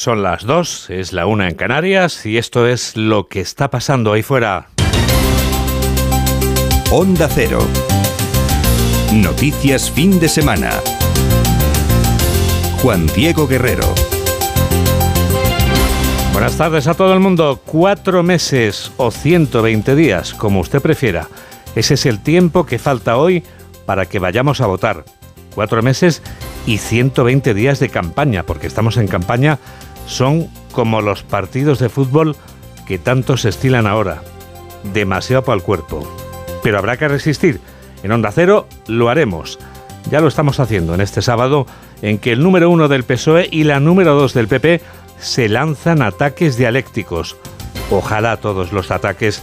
Son las dos, es la una en Canarias y esto es lo que está pasando ahí fuera. Onda Cero. Noticias fin de semana. Juan Diego Guerrero. Buenas tardes a todo el mundo. Cuatro meses o 120 días, como usted prefiera. Ese es el tiempo que falta hoy para que vayamos a votar. Cuatro meses y 120 días de campaña, porque estamos en campaña son como los partidos de fútbol que tanto se estilan ahora. Demasiado para el cuerpo. Pero habrá que resistir. En Onda Cero lo haremos. Ya lo estamos haciendo en este sábado en que el número uno del PSOE y la número dos del PP se lanzan ataques dialécticos. Ojalá todos los ataques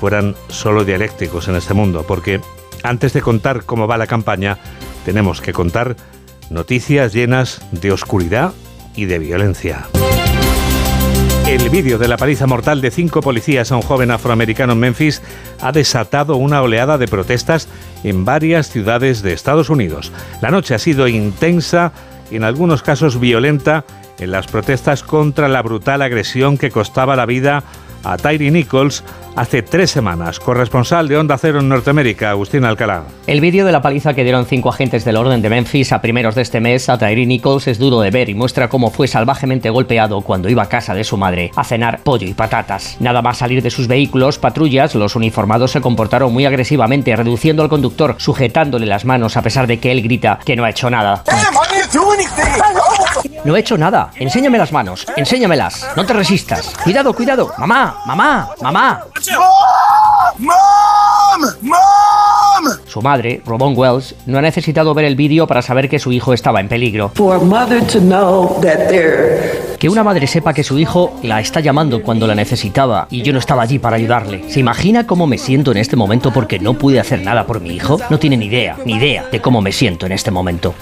fueran solo dialécticos en este mundo, porque antes de contar cómo va la campaña, tenemos que contar noticias llenas de oscuridad y de violencia. El vídeo de la paliza mortal de cinco policías a un joven afroamericano en Memphis ha desatado una oleada de protestas en varias ciudades de Estados Unidos. La noche ha sido intensa y en algunos casos violenta en las protestas contra la brutal agresión que costaba la vida a Tyree Nichols hace tres semanas. Corresponsal de Onda Cero en Norteamérica, Agustín Alcalá. El vídeo de la paliza que dieron cinco agentes del orden de Memphis a primeros de este mes a Tyree Nichols es duro de ver y muestra cómo fue salvajemente golpeado cuando iba a casa de su madre a cenar pollo y patatas. Nada más salir de sus vehículos, patrullas, los uniformados se comportaron muy agresivamente, reduciendo al conductor, sujetándole las manos a pesar de que él grita que no ha hecho nada. No he hecho nada. Enséñame las manos. Enséñamelas. No te resistas. Cuidado, cuidado. Mamá, mamá, mamá. Su madre, Robon Wells, no ha necesitado ver el vídeo para saber que su hijo estaba en peligro. Que una madre sepa que su hijo la está llamando cuando la necesitaba y yo no estaba allí para ayudarle. ¿Se imagina cómo me siento en este momento porque no pude hacer nada por mi hijo? No tiene ni idea, ni idea de cómo me siento en este momento.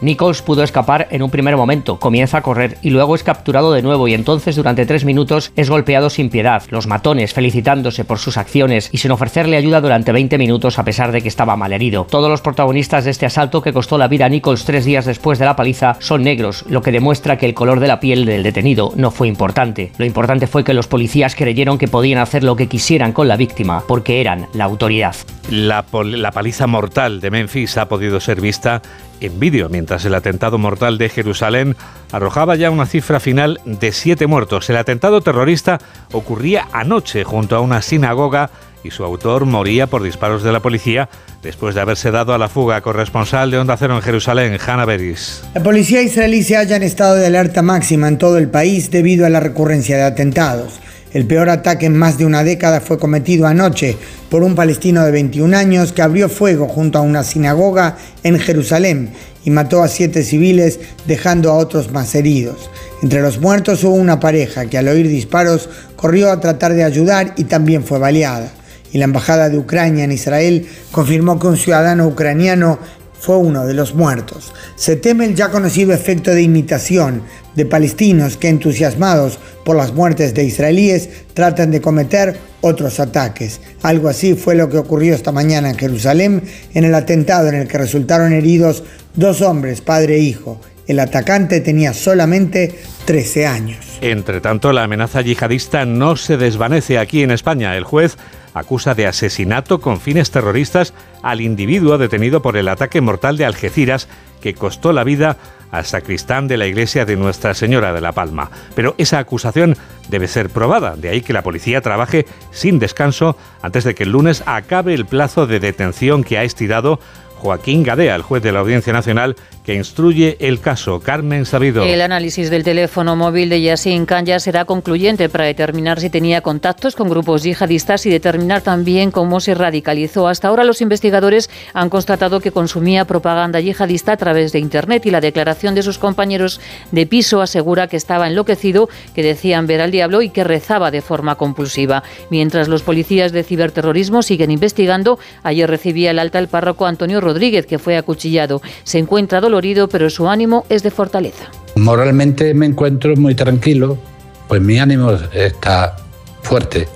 Nichols pudo escapar en un primer momento, comienza a correr y luego es capturado de nuevo y entonces durante tres minutos es golpeado sin piedad, los matones felicitándose por sus acciones y sin ofrecerle ayuda durante 20 minutos a pesar de que estaba mal herido. Todos los protagonistas de este asalto que costó la vida a Nichols tres días después de la paliza son negros, lo que demuestra que el color de la piel del detenido no fue importante. Lo importante fue que los policías creyeron que podían hacer lo que quisieran con la víctima porque eran la autoridad. La, la paliza mortal de Memphis ha podido ser vista en vídeo, mientras el atentado mortal de Jerusalén arrojaba ya una cifra final de siete muertos. El atentado terrorista ocurría anoche junto a una sinagoga y su autor moría por disparos de la policía después de haberse dado a la fuga. Corresponsal de Onda Cero en Jerusalén, Hanna Beris. La policía israelí se halla en estado de alerta máxima en todo el país debido a la recurrencia de atentados. El peor ataque en más de una década fue cometido anoche por un palestino de 21 años que abrió fuego junto a una sinagoga en Jerusalén y mató a siete civiles dejando a otros más heridos. Entre los muertos hubo una pareja que al oír disparos corrió a tratar de ayudar y también fue baleada. Y la embajada de Ucrania en Israel confirmó que un ciudadano ucraniano fue uno de los muertos. Se teme el ya conocido efecto de imitación de palestinos que entusiasmados por las muertes de israelíes tratan de cometer otros ataques. Algo así fue lo que ocurrió esta mañana en Jerusalén en el atentado en el que resultaron heridos dos hombres, padre e hijo. El atacante tenía solamente 13 años. Entre tanto, la amenaza yihadista no se desvanece aquí en España. El juez acusa de asesinato con fines terroristas al individuo detenido por el ataque mortal de Algeciras que costó la vida al sacristán de la iglesia de Nuestra Señora de la Palma. Pero esa acusación debe ser probada, de ahí que la policía trabaje sin descanso antes de que el lunes acabe el plazo de detención que ha estirado Joaquín Gadea, el juez de la Audiencia Nacional, que instruye el caso. Carmen Sabido. El análisis del teléfono móvil de Yassin Kanya será concluyente para determinar si tenía contactos con grupos yihadistas y determinar también cómo se radicalizó. Hasta ahora los investigadores han constatado que consumía propaganda yihadista a través de Internet y la declaración de sus compañeros de piso asegura que estaba enloquecido, que decían ver al diablo y que rezaba de forma compulsiva. Mientras los policías de ciberterrorismo siguen investigando, ayer recibía el alta el párroco Antonio Rodríguez, que fue acuchillado. Se encuentra dolorido pero su ánimo es de fortaleza. Moralmente me encuentro muy tranquilo, pues mi ánimo está fuerte.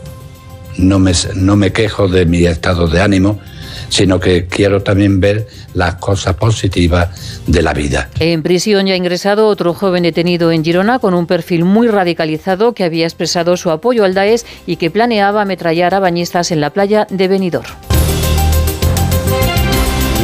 no me, no me quejo de mi estado de ánimo, sino que quiero también ver las cosas positivas de la vida. En prisión ya ha ingresado otro joven detenido en Girona con un perfil muy radicalizado que había expresado su apoyo al Daesh y que planeaba ametrallar a bañistas en la playa de Benidorm.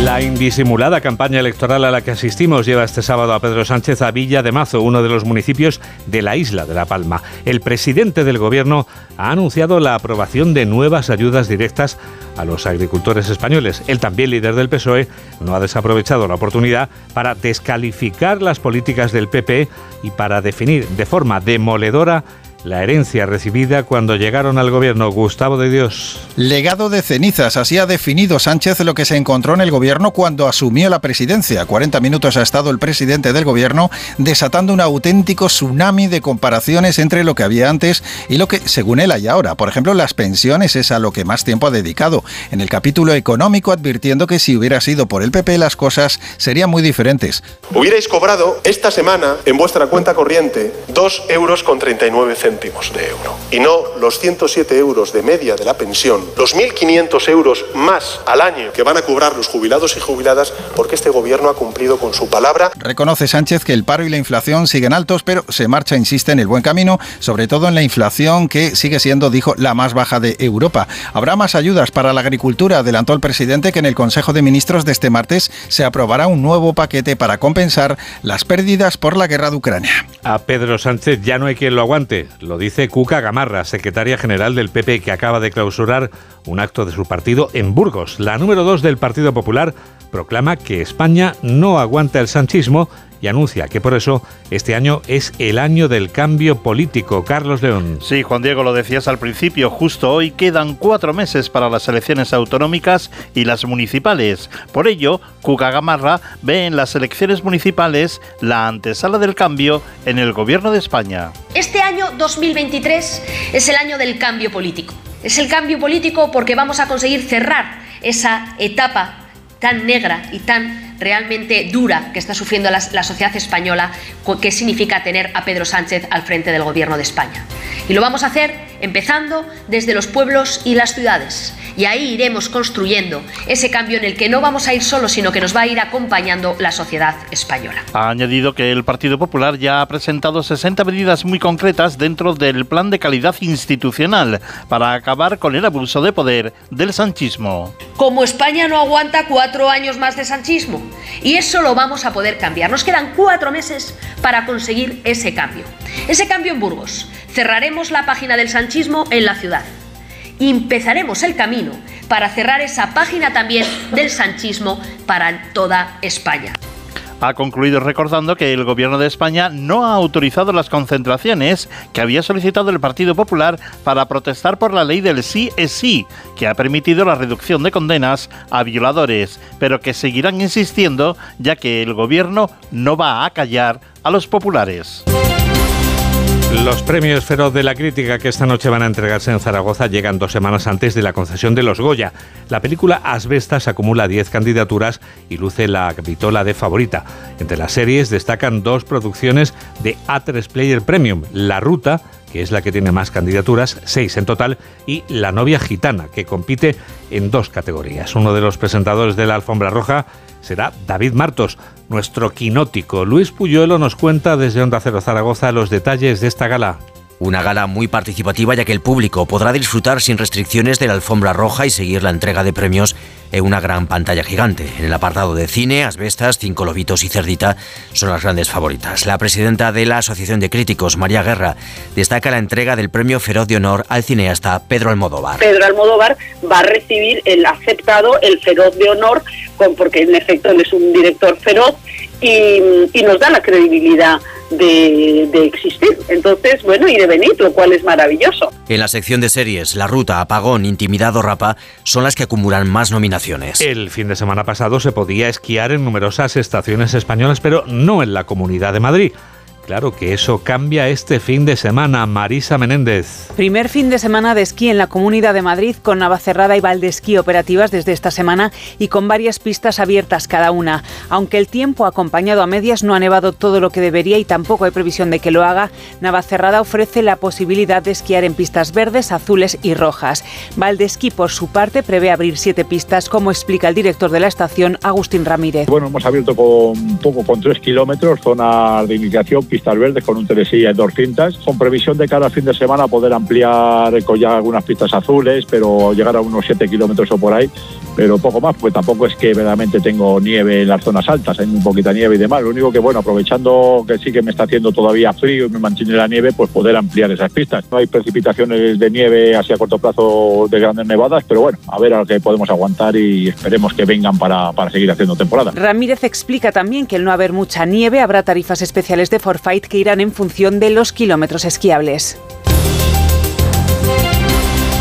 La indisimulada campaña electoral a la que asistimos lleva este sábado a Pedro Sánchez a Villa de Mazo, uno de los municipios de la isla de La Palma. El presidente del gobierno ha anunciado la aprobación de nuevas ayudas directas a los agricultores españoles. El también líder del PSOE no ha desaprovechado la oportunidad para descalificar las políticas del PP y para definir de forma demoledora la herencia recibida cuando llegaron al gobierno. Gustavo de Dios. Legado de cenizas. Así ha definido Sánchez lo que se encontró en el gobierno cuando asumió la presidencia. 40 minutos ha estado el presidente del gobierno desatando un auténtico tsunami de comparaciones entre lo que había antes y lo que, según él, hay ahora. Por ejemplo, las pensiones es a lo que más tiempo ha dedicado. En el capítulo económico advirtiendo que si hubiera sido por el PP las cosas serían muy diferentes. Hubierais cobrado esta semana en vuestra cuenta corriente 2 euros con 39 centavos de euro. Y no los 107 euros de media de la pensión, los 1.500 euros más al año que van a cobrar los jubilados y jubiladas porque este gobierno ha cumplido con su palabra. Reconoce Sánchez que el paro y la inflación siguen altos, pero se marcha, insiste, en el buen camino, sobre todo en la inflación que sigue siendo, dijo, la más baja de Europa. Habrá más ayudas para la agricultura, adelantó el presidente que en el Consejo de Ministros de este martes se aprobará un nuevo paquete para compensar las pérdidas por la guerra de Ucrania. A Pedro Sánchez ya no hay quien lo aguante. Lo dice Cuca Gamarra, secretaria general del PP, que acaba de clausurar un acto de su partido en Burgos. La número dos del Partido Popular proclama que España no aguanta el sanchismo y anuncia que por eso este año es el año del cambio político. Carlos León. Sí, Juan Diego, lo decías al principio, justo hoy quedan cuatro meses para las elecciones autonómicas y las municipales. Por ello, Cuca Gamarra ve en las elecciones municipales la antesala del cambio en el gobierno de España. Este año 2023 es el año del cambio político. Es el cambio político porque vamos a conseguir cerrar esa etapa tan negra y tan realmente dura que está sufriendo la, sociedad española, qué significa tener a Pedro Sánchez al frente del gobierno de España. Y lo vamos a hacer empezando desde los pueblos y las ciudades. Y ahí iremos construyendo ese cambio en el que no vamos a ir solos, sino que nos va a ir acompañando la sociedad española. Ha añadido que el Partido Popular ya ha presentado 60 medidas muy concretas dentro del plan de calidad institucional para acabar con el abuso de poder del sanchismo. Como España no aguanta cuatro años más de sanchismo, y eso lo vamos a poder cambiar. Nos quedan cuatro meses para conseguir ese cambio. Ese cambio en Burgos. Cerraremos la página del sanchismo en la ciudad empezaremos el camino para cerrar esa página también del sanchismo para toda España. Ha concluido recordando que el Gobierno de España no ha autorizado las concentraciones que había solicitado el Partido Popular para protestar por la ley del sí es sí, que ha permitido la reducción de condenas a violadores, pero que seguirán insistiendo ya que el Gobierno no va a callar a los populares. Los premios Feroz de la Crítica que esta noche van a entregarse en Zaragoza llegan dos semanas antes de la concesión de los Goya. La película Asbestas acumula 10 candidaturas y luce la vitola de favorita. Entre las series destacan dos producciones de A3 Player Premium, La Ruta, que es la que tiene más candidaturas, seis en total, y La novia gitana, que compite en dos categorías. Uno de los presentadores de la Alfombra Roja será David Martos, nuestro quinótico. Luis Puyuelo nos cuenta desde Onda Cero Zaragoza los detalles de esta gala. Una gala muy participativa ya que el público podrá disfrutar sin restricciones de la alfombra roja y seguir la entrega de premios en una gran pantalla gigante. En el apartado de cine, Asbestas, Cinco Lobitos y Cerdita son las grandes favoritas. La presidenta de la Asociación de Críticos, María Guerra, destaca la entrega del premio Feroz de Honor al cineasta Pedro Almodóvar. Pedro Almodóvar va a recibir el aceptado, el Feroz de Honor, porque en efecto él es un director feroz y, nos da la credibilidad de, de, existir. Entonces, bueno, y de venir, lo cual es maravilloso. En la sección de series, La Ruta, Apagón, Intimidad o Rapa son las que acumulan más nominaciones. El fin de semana pasado se podía esquiar en numerosas estaciones españolas, pero no en la Comunidad de Madrid. Claro que eso cambia este fin de semana. Marisa Menéndez. Primer fin de semana de esquí en la Comunidad de Madrid con Navacerrada y Valdesquí operativas desde esta semana y con varias pistas abiertas cada una. Aunque el tiempo acompañado a medias no ha nevado todo lo que debería y tampoco hay previsión de que lo haga, Navacerrada ofrece la posibilidad de esquiar en pistas verdes, azules y rojas. Valdesquí, por su parte, prevé abrir siete pistas, como explica el director de la estación, Agustín Ramírez. Bueno, hemos abierto con poco con tres kilómetros, zona de iniciación, pistas verdes con un telesilla de 200, con previsión de cada fin de semana poder ampliar con ya algunas pistas azules, pero llegar a unos 7 kilómetros o por ahí, pero poco más, pues tampoco es que verdaderamente tengo nieve en las zonas altas, hay muy poquita nieve y demás. Lo único que, bueno, aprovechando que sí que me está haciendo todavía frío y me mantiene la nieve, pues poder ampliar esas pistas. No hay precipitaciones de nieve así a corto plazo de grandes nevadas, pero bueno, a ver a lo que podemos aguantar y esperemos que vengan para, para seguir haciendo temporada. Ramírez explica también que al no haber mucha nieve habrá tarifas especiales de Forfait que irán en función de los kilómetros esquiables.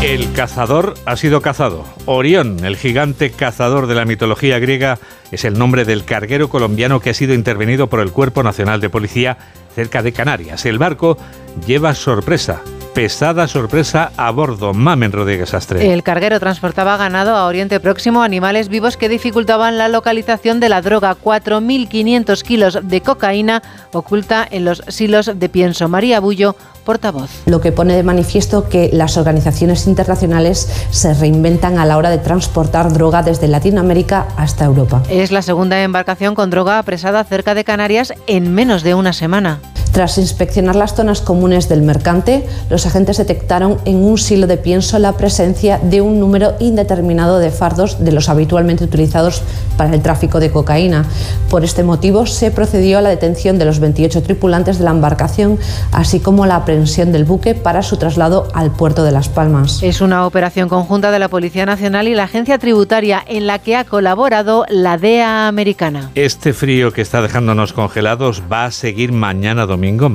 El cazador ha sido cazado. Orión, el gigante cazador de la mitología griega, es el nombre del carguero colombiano que ha sido intervenido por el Cuerpo Nacional de Policía cerca de Canarias. El barco lleva sorpresa pesada sorpresa a bordo. Mamen Rodríguez Astre. El carguero transportaba ganado a Oriente Próximo, animales vivos que dificultaban la localización de la droga. 4.500 kilos de cocaína oculta en los silos de pienso. María Bullo, portavoz. Lo que pone de manifiesto que las organizaciones internacionales se reinventan a la hora de transportar droga desde Latinoamérica hasta Europa. Es la segunda embarcación con droga apresada cerca de Canarias en menos de una semana. Tras inspeccionar las zonas comunes del mercante, los agentes detectaron en un silo de pienso la presencia de un número indeterminado de fardos de los habitualmente utilizados para el tráfico de cocaína. Por este motivo se procedió a la detención de los 28 tripulantes de la embarcación, así como la aprehensión del buque para su traslado al puerto de Las Palmas. Es una operación conjunta de la Policía Nacional y la Agencia Tributaria en la que ha colaborado la DEA americana. Este frío que está dejándonos congelados va a seguir mañana domingo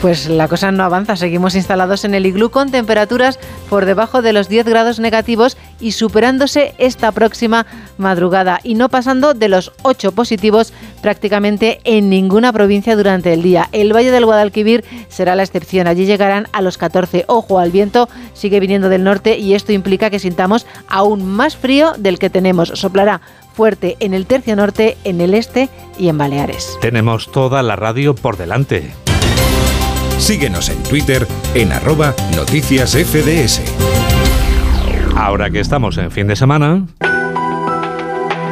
pues la cosa no avanza. Seguimos instalados en el iglú con temperaturas por debajo de los 10 grados negativos y superándose esta próxima madrugada y no pasando de los 8 positivos prácticamente en ninguna provincia durante el día. El Valle del Guadalquivir será la excepción. Allí llegarán a los 14. Ojo al viento, sigue viniendo del norte y esto implica que sintamos aún más frío del que tenemos. Soplará fuerte en el tercio norte, en el este y en Baleares. Tenemos toda la radio por delante. Síguenos en Twitter en arroba noticias FDS. Ahora que estamos en fin de semana,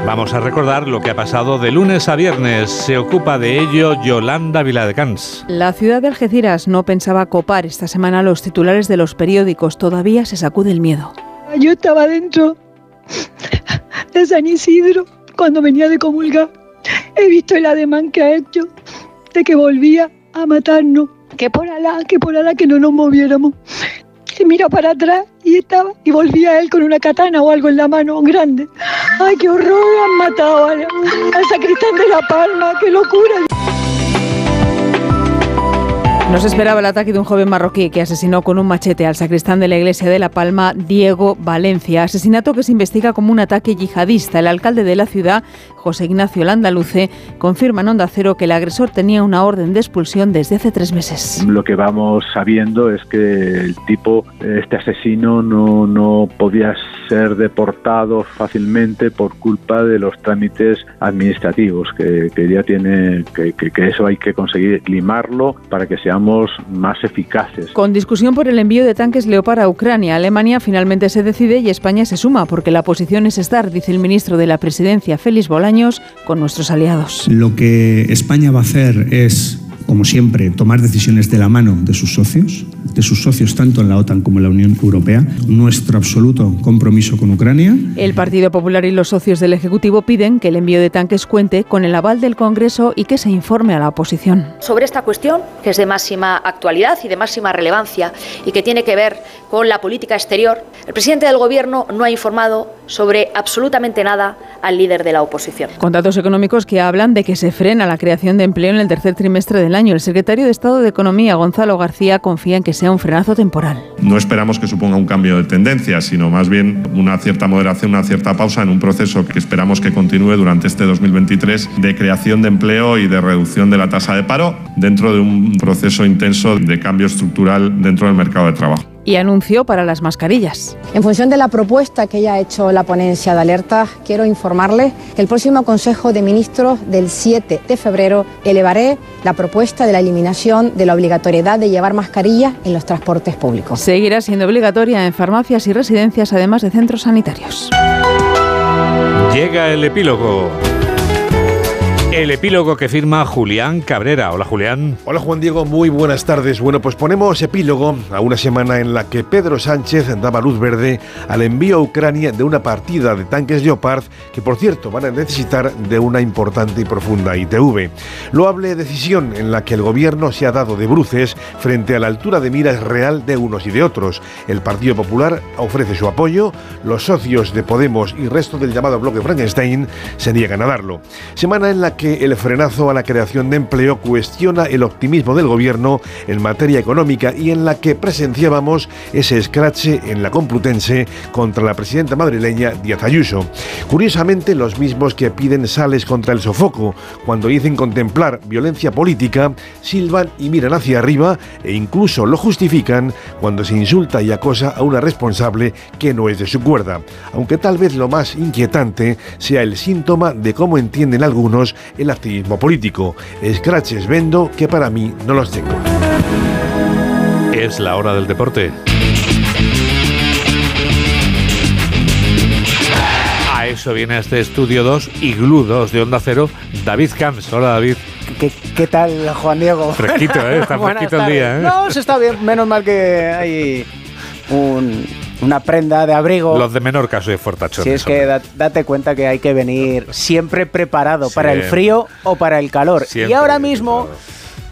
vamos a recordar lo que ha pasado de lunes a viernes. Se ocupa de ello Yolanda Viladecans. La ciudad de Algeciras no pensaba copar esta semana los titulares de los periódicos. Todavía se sacude el miedo. Yo estaba dentro de San Isidro cuando venía de comulgar. He visto el ademán que ha hecho de que volvía a matarnos que por Alá, que por Alá que no nos moviéramos. Se mira para atrás y estaba, y volvía él con una katana o algo en la mano grande. ¡Ay, qué horror! Han matado al, al sacristán de La Palma, qué locura. No se esperaba el ataque de un joven marroquí que asesinó con un machete al sacristán de la iglesia de La Palma, Diego Valencia. Asesinato que se investiga como un ataque yihadista. El alcalde de la ciudad, José Ignacio Landaluce, confirma en Onda Cero que el agresor tenía una orden de expulsión desde hace tres meses. Lo que vamos sabiendo es que el tipo, este asesino, no, no podía ser deportado fácilmente por culpa de los trámites administrativos, que, que ya tiene, que, que, que eso hay que conseguir limarlo para que seamos más eficaces. Con discusión por el envío de tanques Leopard a Ucrania, Alemania finalmente se decide y España se suma, porque la posición es estar, dice el ministro de la Presidencia, Félix Bolaños, con nuestros aliados. Lo que España va a hacer es como siempre, tomar decisiones de la mano de sus socios, de sus socios tanto en la OTAN como en la Unión Europea, nuestro absoluto compromiso con Ucrania. El Partido Popular y los socios del Ejecutivo piden que el envío de tanques cuente con el aval del Congreso y que se informe a la oposición. Sobre esta cuestión, que es de máxima actualidad y de máxima relevancia y que tiene que ver con la política exterior, el presidente del Gobierno no ha informado sobre absolutamente nada al líder de la oposición. Con datos económicos que hablan de que se frena la creación de empleo en el tercer trimestre del año, el secretario de Estado de Economía, Gonzalo García, confía en que sea un frenazo temporal. No esperamos que suponga un cambio de tendencia, sino más bien una cierta moderación, una cierta pausa en un proceso que esperamos que continúe durante este 2023 de creación de empleo y de reducción de la tasa de paro dentro de un proceso intenso de cambio estructural dentro del mercado de trabajo y anunció para las mascarillas. En función de la propuesta que ya ha hecho la ponencia de alerta, quiero informarle que el próximo Consejo de Ministros del 7 de febrero elevaré la propuesta de la eliminación de la obligatoriedad de llevar mascarilla en los transportes públicos. Seguirá siendo obligatoria en farmacias y residencias, además de centros sanitarios. Llega el epílogo. El epílogo que firma Julián Cabrera. Hola Julián. Hola Juan Diego, muy buenas tardes. Bueno, pues ponemos epílogo a una semana en la que Pedro Sánchez daba luz verde al envío a Ucrania de una partida de tanques Leopard que por cierto van a necesitar de una importante y profunda ITV. Loable decisión en la que el gobierno se ha dado de bruces frente a la altura de miras real de unos y de otros. El Partido Popular ofrece su apoyo, los socios de Podemos y resto del llamado bloque Frankenstein se niegan a darlo. Semana en la que el frenazo a la creación de empleo cuestiona el optimismo del gobierno en materia económica y en la que presenciábamos ese escrache en la Complutense contra la presidenta madrileña Díaz Ayuso. Curiosamente, los mismos que piden sales contra el sofoco cuando dicen contemplar violencia política, silban y miran hacia arriba e incluso lo justifican cuando se insulta y acosa a una responsable que no es de su cuerda, aunque tal vez lo más inquietante sea el síntoma de cómo entienden algunos el activismo político. Scratches vendo que para mí no los tengo. Es la hora del deporte. A eso viene este estudio 2 y Glue 2 de Onda Cero, David Camps. Hola David. ¿Qué, tal, Juan Diego? Fresquito, ¿eh? Está fresquito el día, ¿eh? No, se está bien. Menos mal que hay un, una prenda de abrigo. Los de menor caso de fortachón. Si es que date cuenta que hay que venir siempre preparado para el frío o para el calor. y ahora mismo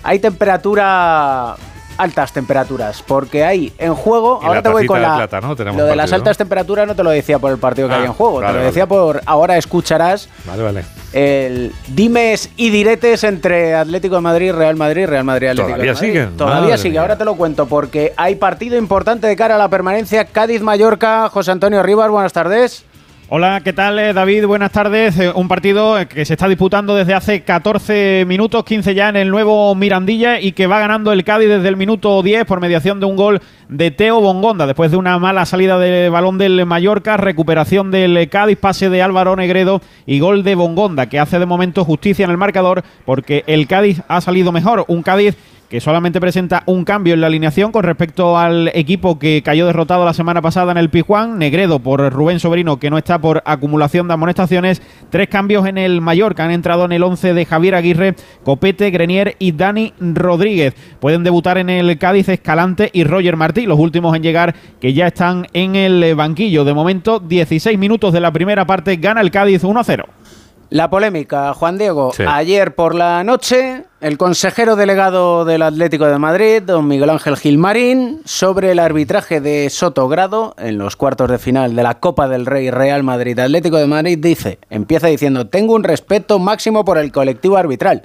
hay temperatura altas temperaturas, porque hay en juego, ahora te voy con la... lo de las altas temperaturas no te lo decía por el partido que ah, en juego, te lo decía por ahora escucharás vale, vale. el dimes y diretes entre Atlético de Madrid, Real Madrid, Real Madrid, Atlético Todavía de Madrid. Siguen. Todavía sigue, ahora te lo cuento, porque hay partido importante de cara a la permanencia Cádiz-Mallorca. José Antonio Rivas, buenas tardes. Hola, ¿qué tal eh, David? Buenas tardes. Eh, un partido eh, que se está disputando desde hace 14 minutos, 15 ya en el nuevo Mirandilla y que va ganando el Cádiz desde el minuto 10 por mediación de un gol de Teo Bongonda. Después de una mala salida de balón del Mallorca, recuperación del Cádiz, pase de Álvaro Negredo y gol de Bongonda que hace de momento justicia en el marcador porque el Cádiz ha salido mejor. Un Cádiz que solamente presenta un cambio en la alineación con respecto al equipo que cayó derrotado la semana pasada en el Pijuán, Negredo por Rubén Sobrino, que no está por acumulación de amonestaciones, tres cambios en el Mallorca, han entrado en el 11 de Javier Aguirre, Copete, Grenier y Dani Rodríguez. Pueden debutar en el Cádiz Escalante y Roger Martí, los últimos en llegar que ya están en el banquillo. De momento, 16 minutos de la primera parte, gana el Cádiz 1-0. La polémica, Juan Diego. Ayer por la noche, el consejero delegado del Atlético de Madrid, don Miguel Ángel Gilmarín, sobre el arbitraje de Sotogrado en los cuartos de final de la Copa del Rey Real Madrid Atlético de Madrid, dice, empieza diciendo, tengo un respeto máximo por el colectivo arbitral.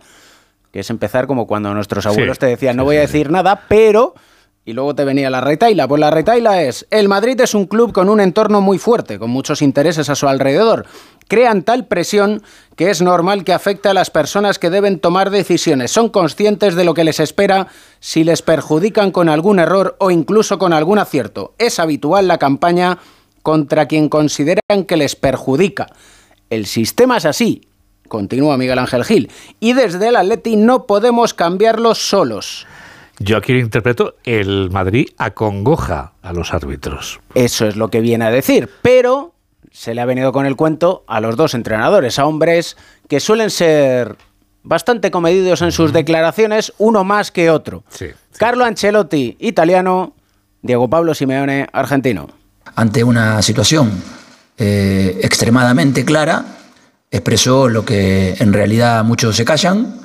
Que es empezar como cuando nuestros abuelos te decían, no voy a decir nada, pero y luego te venía la retaila. Pues la retaila es, el Madrid es un club con un entorno muy fuerte, con muchos intereses a su alrededor. Crean tal presión que es normal que afecte a las personas que deben tomar decisiones. Son conscientes de lo que les espera si les perjudican con algún error o incluso con algún acierto. Es habitual la campaña contra quien consideran que les perjudica. El sistema es así, continúa Miguel Ángel Gil, y desde el Atleti no podemos cambiarlo solos. Yo aquí interpreto, el Madrid acongoja a los árbitros. Eso es lo que viene a decir, pero se le ha venido con el cuento a los dos entrenadores, a hombres que suelen ser bastante comedidos en sus declaraciones, uno más que otro. Carlo Ancelotti, italiano, Diego Pablo Simeone, argentino. Ante una situación eh, extremadamente clara, expresó lo que en realidad muchos se callan,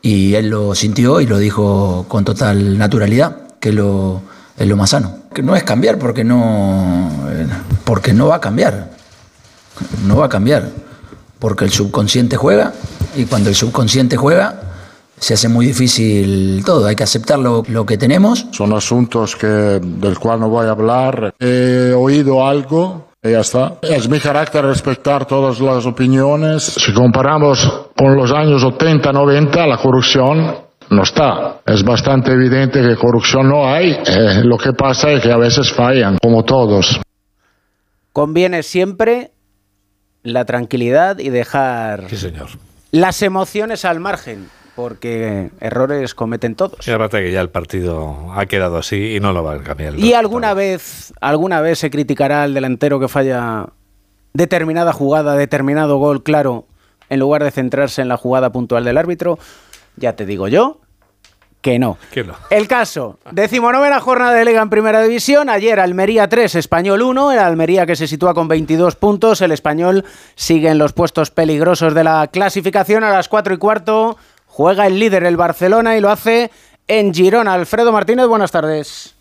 y él lo sintió y lo dijo con total naturalidad, que lo, es lo más sano. Que no es cambiar porque no, porque no va a cambiar. No va a cambiar. Porque el subconsciente juega y cuando el subconsciente juega se hace muy difícil todo, hay que aceptar lo, lo que tenemos. Son asuntos que, del cual no voy a hablar. He oído algo y ya está. Es mi carácter respetar todas las opiniones. Si comparamos con los años 80, 90, la corrupción no está. Es bastante evidente que corrupción no hay. Eh, lo que pasa es que a veces fallan, como todos. Conviene siempre la tranquilidad y dejar Sí, señor. las emociones al margen, porque errores cometen todos. Y aparte que ya el partido ha quedado así y no lo va a cambiar. Y alguna vez, alguna vez se criticará al delantero que falla determinada jugada, determinado gol, claro, en lugar de centrarse en la jugada puntual del árbitro. Ya te digo yo que no. Que no. El caso, decimonovena jornada de Liga en Primera División. Ayer Almería 3, Español 1. El Almería que se sitúa con 22 puntos. El Español sigue en los puestos peligrosos de la clasificación. A las 4 y cuarto juega el líder, el Barcelona, y lo hace en Girona. Alfredo Martínez, buenas tardes.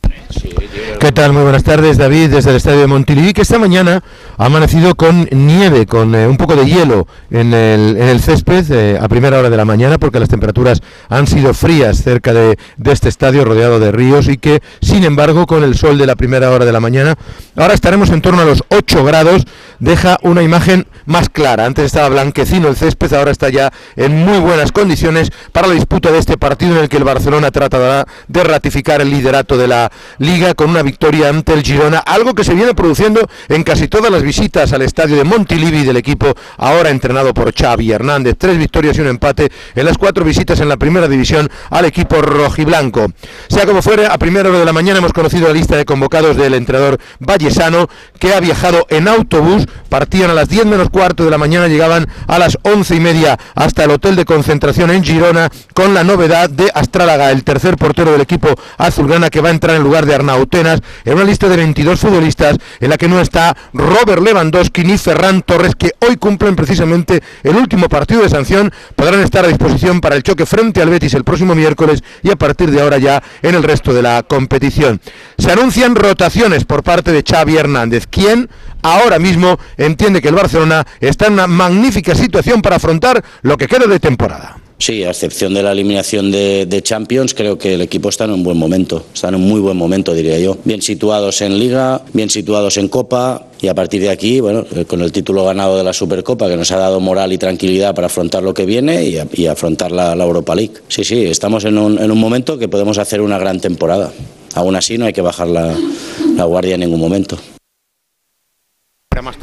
¿Qué tal? Muy buenas tardes, David, desde el estadio de Montilivi, que esta mañana ha amanecido con nieve, con eh, un poco de hielo en el, en el césped eh, a primera hora de la mañana, porque las temperaturas han sido frías cerca de, de este estadio rodeado de ríos y que, sin embargo, con el sol de la primera hora de la mañana, ahora estaremos en torno a los 8 grados, deja una imagen más clara. Antes estaba blanquecino el césped, ahora está ya en muy buenas condiciones para la disputa de este partido en el que el Barcelona tratará de ratificar el liderato de la liga con una victoria ante el Girona, algo que se viene produciendo en casi todas las visitas al estadio de Montilivi del equipo ahora entrenado por Xavi Hernández. Tres victorias y un empate en las cuatro visitas en la primera división al equipo rojiblanco. Sea como fuere, a primera hora de la mañana hemos conocido la lista de convocados del entrenador Vallesano, que ha viajado en autobús, partían a las 10 menos cuarto de la mañana, llegaban a las once y media hasta el hotel de concentración en Girona, con la novedad de Astrálaga, el tercer portero del equipo azulgrana que va a entrar en lugar de En una lista de 22 futbolistas en la que no está Robert Lewandowski ni Ferran Torres, que hoy cumplen precisamente el último partido de sanción, podrán estar a disposición para el choque frente al Betis el próximo miércoles y a partir de ahora ya en el resto de la competición. Se anuncian rotaciones por parte de Xavi Hernández, quien ahora mismo entiende que el Barcelona está en una magnífica situación para afrontar lo que queda de temporada. Sí, a excepción de la eliminación de, de, Champions, creo que el equipo está en un buen momento, está en un muy buen momento, diría yo. Bien situados en Liga, bien situados en Copa y a partir de aquí, bueno, eh, con el título ganado de la Supercopa que nos ha dado moral y tranquilidad para afrontar lo que viene y, afrontar la, la, Europa League. Sí, sí, estamos en un, en un, momento que podemos hacer una gran temporada. Aún así no hay que bajar la, la guardia en ningún momento.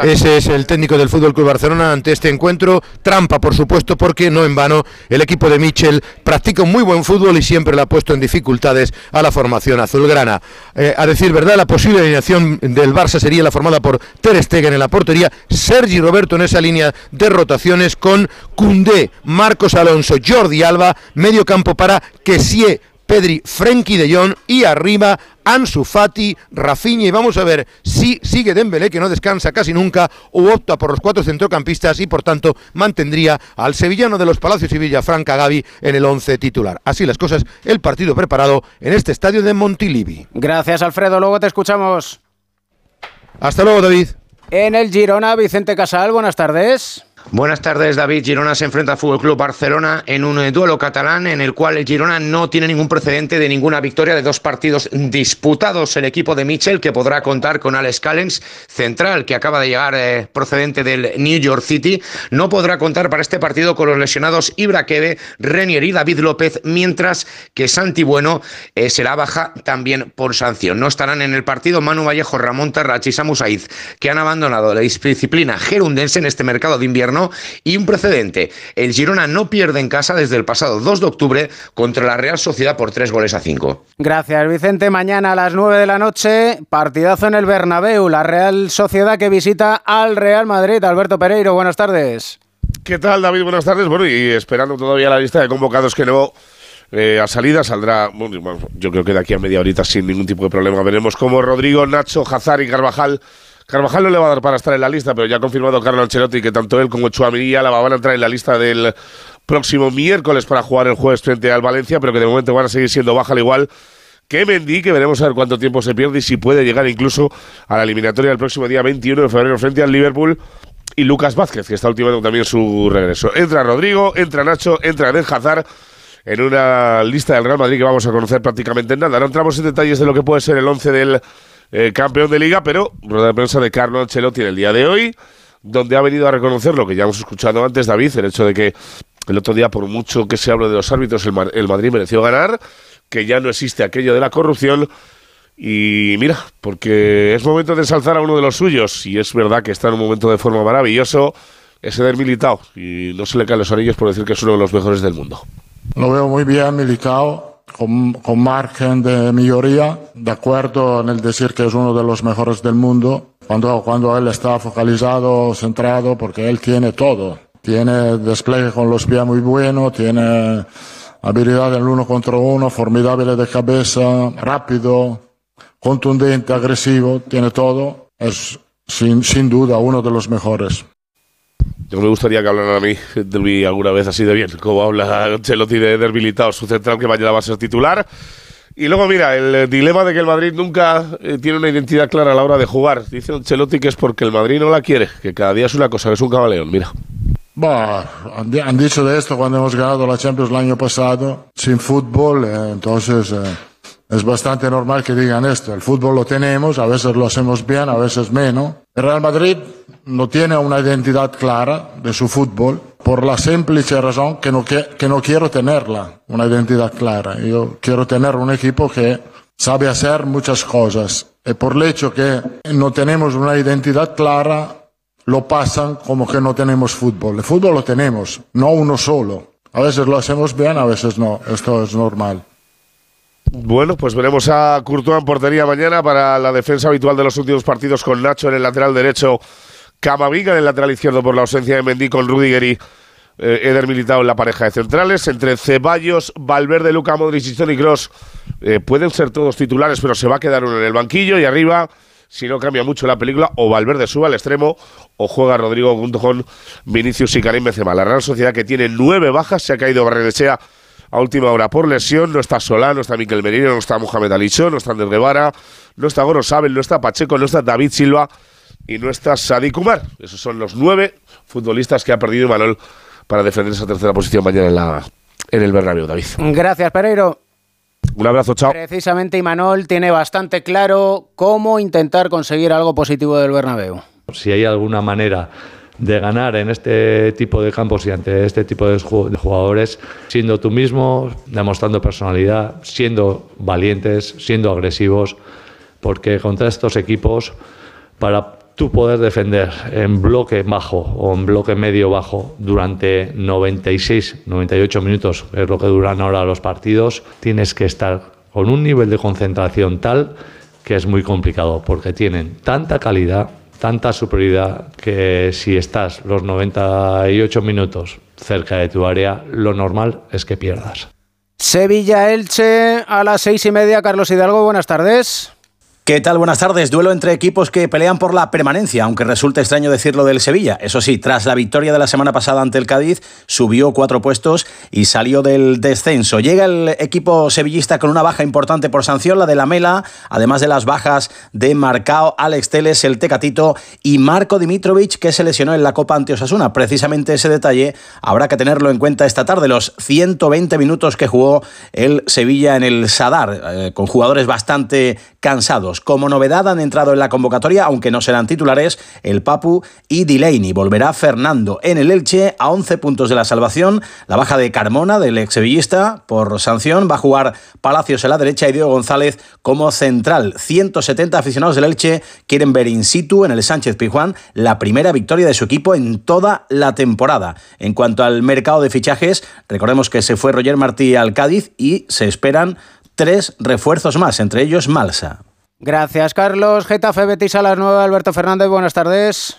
Ese es el técnico del Fútbol Club Barcelona ante este encuentro. Trampa, por supuesto, porque no en vano el equipo de Michel practica un muy buen fútbol y siempre le ha puesto en dificultades a la formación azulgrana. Eh, a decir verdad, la posible alineación del Barça sería la formada por Ter Stegen en la portería, Sergi Roberto en esa línea de rotaciones con Cundé, Marcos Alonso, Jordi Alba, medio campo para Kessie, Pedri, Frenkie de Jong y arriba Ansu Fati, Rafinha y vamos a ver si sigue Dembélé que no descansa casi nunca o opta por los cuatro centrocampistas y por tanto mantendría al sevillano de los Palacios y Villafranca Gavi en el once titular. Así las cosas, el partido preparado en este estadio de Montilivi. Gracias Alfredo, luego te escuchamos. Hasta luego David. En el Girona, Vicente Casal, buenas tardes. Buenas tardes, David. Girona se enfrenta al Fútbol Club Barcelona en un eh, duelo catalán en el cual Girona no tiene ningún precedente de ninguna victoria de dos partidos disputados. El equipo de Mitchell que podrá contar con Alex Callens, central que acaba de llegar eh, procedente del New York City, no podrá contar para este partido con los lesionados Ibra Kebe, Renier y David López, mientras que Santi Bueno eh, será baja también por sanción. No estarán en el partido Manu Vallejo, Ramón Terrach y Samu Saiz, que han abandonado la disciplina gerundense en este mercado de invierno y un precedente. El Girona no pierde en casa desde el pasado 2 de octubre contra la Real Sociedad por tres goles a cinco. Gracias, Vicente. Mañana a las 9 de la noche, partidazo en el Bernabéu. La Real Sociedad que visita al Real Madrid. Alberto Pereiro, buenas tardes. ¿Qué tal, David? Buenas tardes. Bueno, y esperando todavía la lista de convocados que no eh, a salida saldrá, bueno, yo creo que de aquí a media horita sin ningún tipo de problema. Veremos cómo Rodrigo, Nacho, Hazard y Carvajal Carvajal no le va a dar para estar en la lista, pero ya ha confirmado Carlo Ancelotti que tanto él como Chouamini la van a entrar en la lista del próximo miércoles para jugar el jueves frente al Valencia, pero que de momento van a seguir siendo baja al igual que Mendy, que veremos a ver cuánto tiempo se pierde y si puede llegar incluso a la eliminatoria del próximo día 21 de febrero frente al Liverpool. Y Lucas Vázquez, que está ultimando también su regreso. Entra Rodrigo, entra Nacho, entra Eden Hazard en una lista del Real Madrid que vamos a conocer prácticamente en nada. No entramos en detalles de lo que puede ser el 11 del eh, campeón de liga, pero rueda de prensa de Carlo Ancelotti el día de hoy, donde ha venido a reconocer lo que ya hemos escuchado antes, David, el hecho de que el otro día, por mucho que se hable de los árbitros, el, el Madrid mereció ganar, que ya no existe aquello de la corrupción. Y mira, porque es momento de ensalzar a uno de los suyos, y es verdad que está en un momento de forma maravilloso, ese del Militao, y no se le caen los anillos por decir que es uno de los mejores del mundo. Lo veo muy bien, Militao, con, con margen de mayoría, de acuerdo en el decir que es uno de los mejores del mundo, cuando, cuando él está focalizado, centrado, porque él tiene todo. Tiene despliegue con los pies muy bueno, tiene habilidad en el uno contra uno, formidable de cabeza, rápido, contundente, agresivo, tiene todo. Es sin, sin duda uno de los mejores. Yo me gustaría que hablaran a mí de mí alguna vez así de bien, como habla Ancelotti de debilitado su central que mañana va a ser titular. Y luego, mira, el dilema de que el Madrid nunca eh, tiene una identidad clara a la hora de jugar. Dice Ancelotti que es porque el Madrid no la quiere, que cada día es una cosa, que es un camaleón, mira. Bah, han, dicho de esto cuando hemos ganado la Champions el año pasado, sin fútbol, eh, entonces eh, es bastante normal que digan esto. El fútbol lo tenemos, a veces lo hacemos bien, a veces menos. El Real Madrid no tiene una identidad clara de su fútbol por la simple razón que no, que, que no quiero tenerla, una identidad clara. Yo quiero tener un equipo que sabe hacer muchas cosas. Y por el hecho que no tenemos una identidad clara, lo pasan como que no tenemos fútbol. El fútbol lo tenemos, no uno solo. A veces lo hacemos bien, a veces no. Esto es normal. Bueno, pues veremos a Courtois en portería mañana para la defensa habitual de los últimos partidos con Nacho en el lateral derecho, Camavinga en el lateral izquierdo por la ausencia de Mendy con Rudiger y eh, Eder en la pareja de centrales. Entre Ceballos, Valverde, Luca Modric y Toni Kroos eh, pueden ser todos titulares, pero se va a quedar uno en el banquillo y arriba si no cambia mucho la película, o Valverde sube al extremo o juega Rodrigo junto con Vinicius y Karim Benzema. La Real Sociedad que tiene nueve bajas, se ha caído Barrenechea a última hora por lesión, no está Solá, no está Miquel Merino, no está Mohamed Alicho, no está Andrés Guevara, no está Goro Sabel, no está Pacheco, no está David Silva y no está Sadi Kumar. Esos son los nueve futbolistas que ha perdido Manuel para defender esa tercera posición mañana en, la, en el Bernabéu, David. Gracias, Pereiro. Un abrazo, chao. Precisamente Imanol tiene bastante claro cómo intentar conseguir algo positivo del Bernabéu. Si hay alguna manera de ganar en este tipo de campos y ante este tipo de jugadores, siendo tú mismo, demostrando personalidad, siendo valientes, siendo agresivos, porque contra estos equipos, para tú poder defender en bloque bajo o en bloque medio bajo durante 96, 98 minutos, es lo que duran ahora los partidos, tienes que estar con un nivel de concentración tal que es muy complicado porque tienen tanta calidad, tanta superioridad que si estás los 98 minutos cerca de tu área, lo normal es que pierdas. Sevilla-Elche a las seis y media. Carlos Hidalgo, buenas tardes. ¿Qué tal? Buenas tardes. Duelo entre equipos que pelean por la permanencia, aunque resulta extraño decirlo del Sevilla. Eso sí, tras la victoria de la semana pasada ante el Cádiz, subió cuatro puestos y salió del descenso. Llega el equipo sevillista con una baja importante por sanción, la de la Mela, además de las bajas de Marcao, Alex Teles, el Tecatito y Marco Dimitrovic, que se lesionó en la Copa ante Osasuna. Precisamente ese detalle habrá que tenerlo en cuenta esta tarde, los 120 minutos que jugó el Sevilla en el Sadar, eh, con jugadores bastante cansados. Como novedad han entrado en la convocatoria, aunque no serán titulares, el Papu y Delaney. Volverá Fernando en el Elche a 11 puntos de la salvación. La baja de Carmona, del ex sevillista, por sanción. Va a jugar Palacios en la derecha y Diego González como central. 170 aficionados del Elche quieren ver in situ en el Sánchez Pijuán la primera victoria de su equipo en toda la temporada. En cuanto al mercado de fichajes, recordemos que se fue Roger Martí al Cádiz y se esperan tres refuerzos más, entre ellos Malsa. Gracias, Carlos. Getafe Betis a las 9. Alberto Fernández, buenas tardes.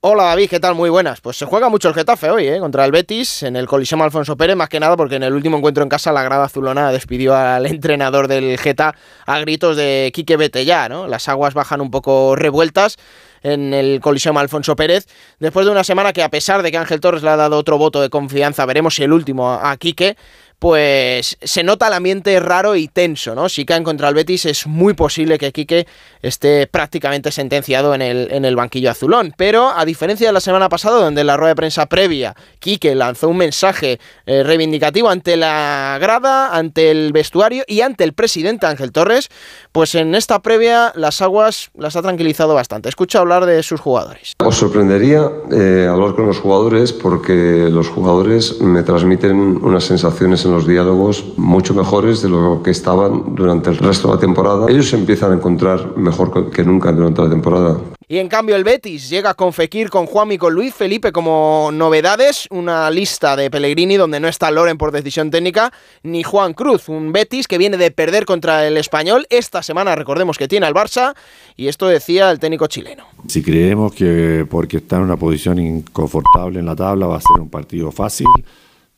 Hola David, ¿qué tal? Muy buenas. Pues se juega mucho el Getafe hoy, ¿eh? Contra el Betis, en el Coliseo Alfonso Pérez, más que nada porque en el último encuentro en casa la grada azulona despidió al entrenador del Geta a gritos de Quique vete ya, ¿no? Las aguas bajan un poco revueltas en el Coliseo Alfonso Pérez, después de una semana que a pesar de que Ángel Torres le ha dado otro voto de confianza, veremos si el último a Quique, pues se nota el ambiente raro y tenso, ¿no? Si caen contra el Betis es muy posible que Quique esté prácticamente sentenciado en el, en el banquillo azulón. Pero a diferencia de la semana pasada, donde en la rueda de prensa previa Quique lanzó un mensaje eh, reivindicativo ante la grada, ante el vestuario y ante el presidente Ángel Torres, pues en esta previa las aguas las ha tranquilizado bastante. Escucha hablar de sus jugadores. Os sorprendería eh, hablar con los jugadores porque los jugadores me transmiten unas sensaciones en los diálogos mucho mejores de lo que estaban durante el resto de la temporada. Ellos se empiezan a encontrar mejor que nunca durante la temporada. Y en cambio el Betis llega con Fekir, con Juan y con Luis Felipe como novedades, una lista de Pellegrini donde no está Loren por decisión técnica, ni Juan Cruz, un Betis que viene de perder contra el español. Esta semana recordemos que tiene al Barça y esto decía el técnico chileno. Si creemos que porque está en una posición inconfortable en la tabla va a ser un partido fácil,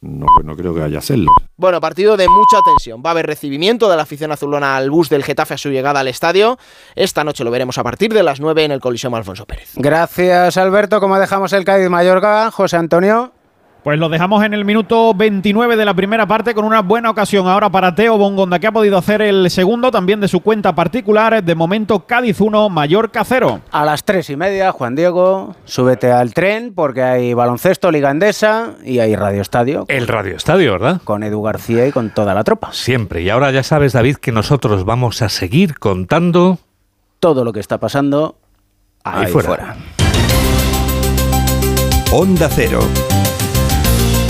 no, no creo que vaya a hacerlo. Bueno, partido de mucha tensión. Va a haber recibimiento de la afición azulona al bus del Getafe a su llegada al estadio. Esta noche lo veremos a partir de las 9 en el Coliseum Alfonso Pérez. Gracias, Alberto. ¿Cómo dejamos el Cádiz Mayorga? José Antonio. Pues lo dejamos en el minuto 29 de la primera parte con una buena ocasión ahora para Teo Bongonda, que ha podido hacer el segundo también de su cuenta particular. De momento, Cádiz 1, Mallorca 0. A las tres y media, Juan Diego, súbete al tren porque hay baloncesto, Liga Endesa y hay Radio Estadio. El Radio Estadio, ¿verdad? Con Edu García y con toda la tropa. Siempre. Y ahora ya sabes, David, que nosotros vamos a seguir contando todo lo que está pasando ahí, fuera. fuera. Onda Cero.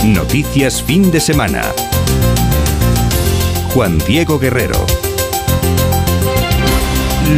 Noticias fin de semana. Juan Diego Guerrero.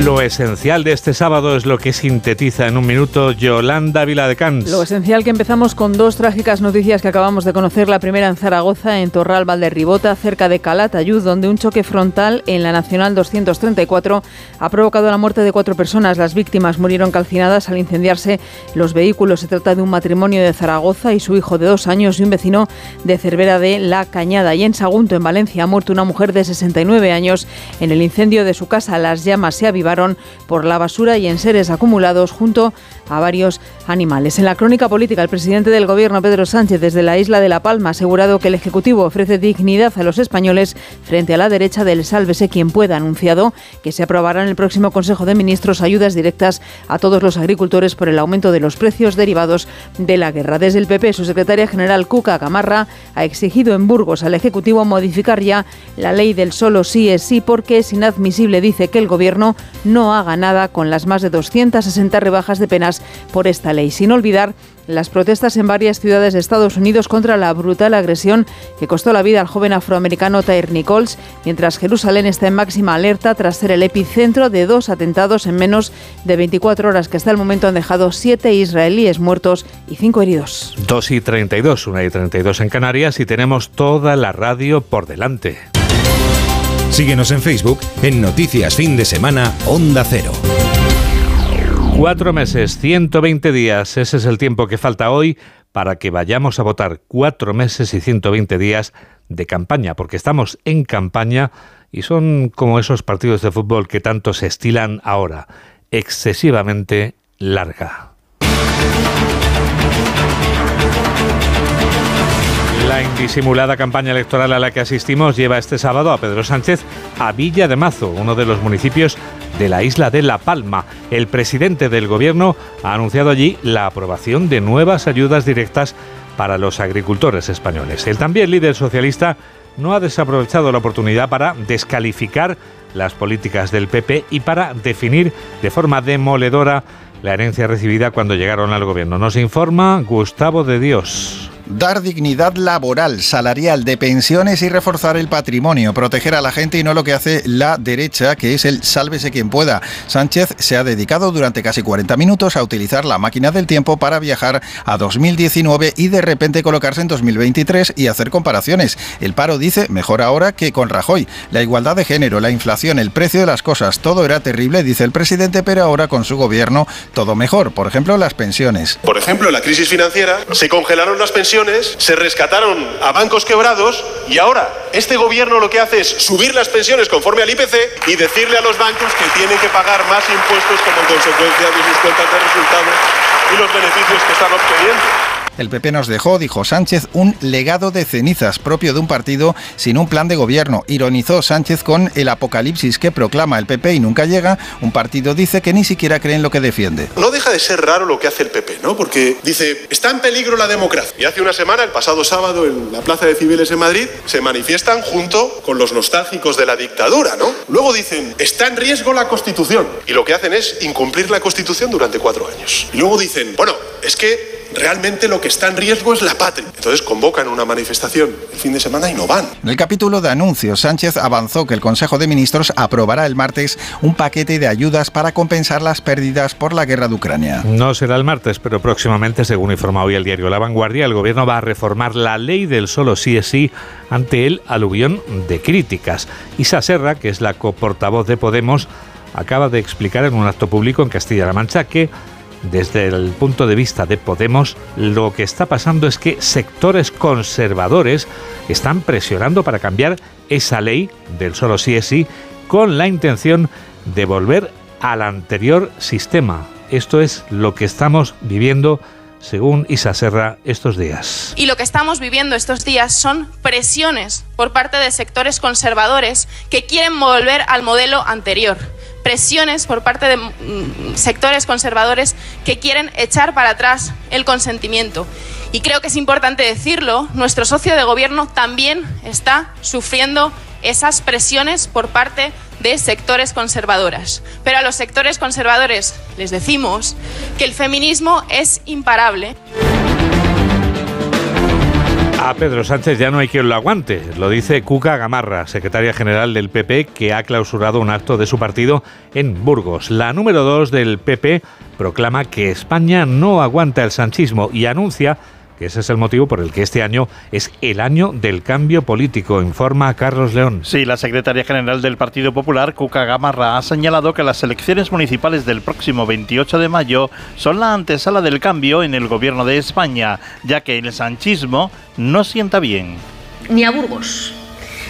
Lo esencial de este sábado es lo que sintetiza en un minuto Yolanda Viladecans. Lo esencial que empezamos con dos trágicas noticias que acabamos de conocer. La primera en Zaragoza, en Torral Valderribota, cerca de Calatayud, donde un choque frontal en la Nacional 234 ha provocado la muerte de cuatro personas. Las víctimas murieron calcinadas al incendiarse los vehículos. Se trata de un matrimonio de Zaragoza y su hijo de dos años y un vecino de Cervera de La Cañada. Y en Sagunto, en Valencia, ha muerto una mujer de 69 años en el incendio de su casa. Las llamas se avivaron por la basura y enseres acumulados junto a varios animales. En la crónica política, el presidente del gobierno, Pedro Sánchez, desde la isla de La Palma, ha asegurado que el Ejecutivo ofrece dignidad a los españoles frente a la derecha del sálvese quien pueda. Anunciado que se aprobará en el próximo Consejo de Ministros ayudas directas a todos los agricultores por el aumento de los precios derivados de la guerra. Desde el PP, su secretaria general, Cuca Camarra, ha exigido en Burgos al Ejecutivo modificar ya la ley del solo sí es sí porque es inadmisible, dice, que el gobierno no haga nada con las más de 260 rebajas de penas por esta ley. Sin olvidar las protestas en varias ciudades de Estados Unidos contra la brutal agresión que costó la vida al joven afroamericano Tyre Nichols, mientras Jerusalén está en máxima alerta tras ser el epicentro de dos atentados en menos de 24 horas que hasta el momento han dejado siete israelíes muertos y cinco heridos. 2 y 32, 1 y 32 en Canarias y tenemos toda la radio por delante. Síguenos en Facebook en Noticias Fin de Semana Onda Cero. Cuatro meses, 120 días, ese es el tiempo que falta hoy para que vayamos a votar. Cuatro meses y 120 días de campaña, porque estamos en campaña y son como esos partidos de fútbol que tanto se estilan ahora, excesivamente larga. La indisimulada campaña electoral a la que asistimos lleva este sábado a Pedro Sánchez a Villa de Mazo, uno de los municipios de la isla de La Palma. El presidente del gobierno ha anunciado allí la aprobación de nuevas ayudas directas para los agricultores españoles. El también líder socialista no ha desaprovechado la oportunidad para descalificar las políticas del PP y para definir de forma demoledora la herencia recibida cuando llegaron al gobierno. Nos informa Gustavo de Dios dar dignidad laboral, salarial, de pensiones y reforzar el patrimonio, proteger a la gente y no lo que hace la derecha, que es el sálvese quien pueda. Sánchez se ha dedicado durante casi 40 minutos a utilizar la máquina del tiempo para viajar a 2019 y de repente colocarse en 2023 y hacer comparaciones. El paro dice mejor ahora que con Rajoy. La igualdad de género, la inflación, el precio de las cosas, todo era terrible, dice el presidente, pero ahora con su gobierno todo mejor. Por ejemplo, las pensiones. Por ejemplo, la crisis financiera se congelaron las pensiones se rescataron a bancos quebrados y ahora este gobierno lo que hace es subir las pensiones conforme al IPC y decirle a los bancos que tienen que pagar más impuestos como consecuencia de sus cuentas de resultados y los beneficios que están obteniendo. El PP nos dejó, dijo Sánchez, un legado de cenizas propio de un partido sin un plan de gobierno. Ironizó Sánchez con el apocalipsis que proclama el PP y nunca llega. Un partido dice que ni siquiera cree en lo que defiende. No deja de ser raro lo que hace el PP, ¿no? Porque dice, está en peligro la democracia. Y hace una semana, el pasado sábado, en la Plaza de Civiles en Madrid, se manifiestan junto con los nostálgicos de la dictadura, ¿no? Luego dicen, está en riesgo la Constitución. Y lo que hacen es incumplir la Constitución durante cuatro años. Y luego dicen, bueno, es que realmente lo que está en riesgo es la patria. Entonces convocan una manifestación el fin de semana y no van. En el capítulo de anuncios, Sánchez avanzó que el Consejo de Ministros aprobará el martes un paquete de ayudas para compensar las pérdidas por la guerra de Ucrania. No será el martes, pero próximamente, según informa hoy el diario La Vanguardia, el gobierno va a reformar la ley del solo sí es sí ante el aluvión de críticas. Isa Serra, que es la coportavoz de Podemos, acaba de explicar en un acto público en Castilla-La Mancha que desde el punto de vista de Podemos, lo que está pasando es que sectores conservadores están presionando para cambiar esa ley del solo sí es sí con la intención de volver al anterior sistema. Esto es lo que estamos viviendo según Isa Serra, estos días. Y lo que estamos viviendo estos días son presiones por parte de sectores conservadores que quieren volver al modelo anterior presiones por parte de mm, sectores conservadores que quieren echar para atrás el consentimiento. Y creo que es importante decirlo, nuestro socio de gobierno también está sufriendo esas presiones por parte de sectores conservadoras. Pero a los sectores conservadores les decimos que el feminismo es imparable. A Pedro Sánchez ya no hay quien lo aguante, lo dice Cuca Gamarra, secretaria general del PP, que ha clausurado un acto de su partido en Burgos. La número dos del PP proclama que España no aguanta el sanchismo y anuncia que ese es el motivo por el que este año es el año del cambio político, informa Carlos León. Sí, la secretaria general del Partido Popular, Cuca Gamarra, ha señalado que las elecciones municipales del próximo 28 de mayo son la antesala del cambio en el gobierno de España, ya que el sanchismo no sienta bien. Ni a Burgos,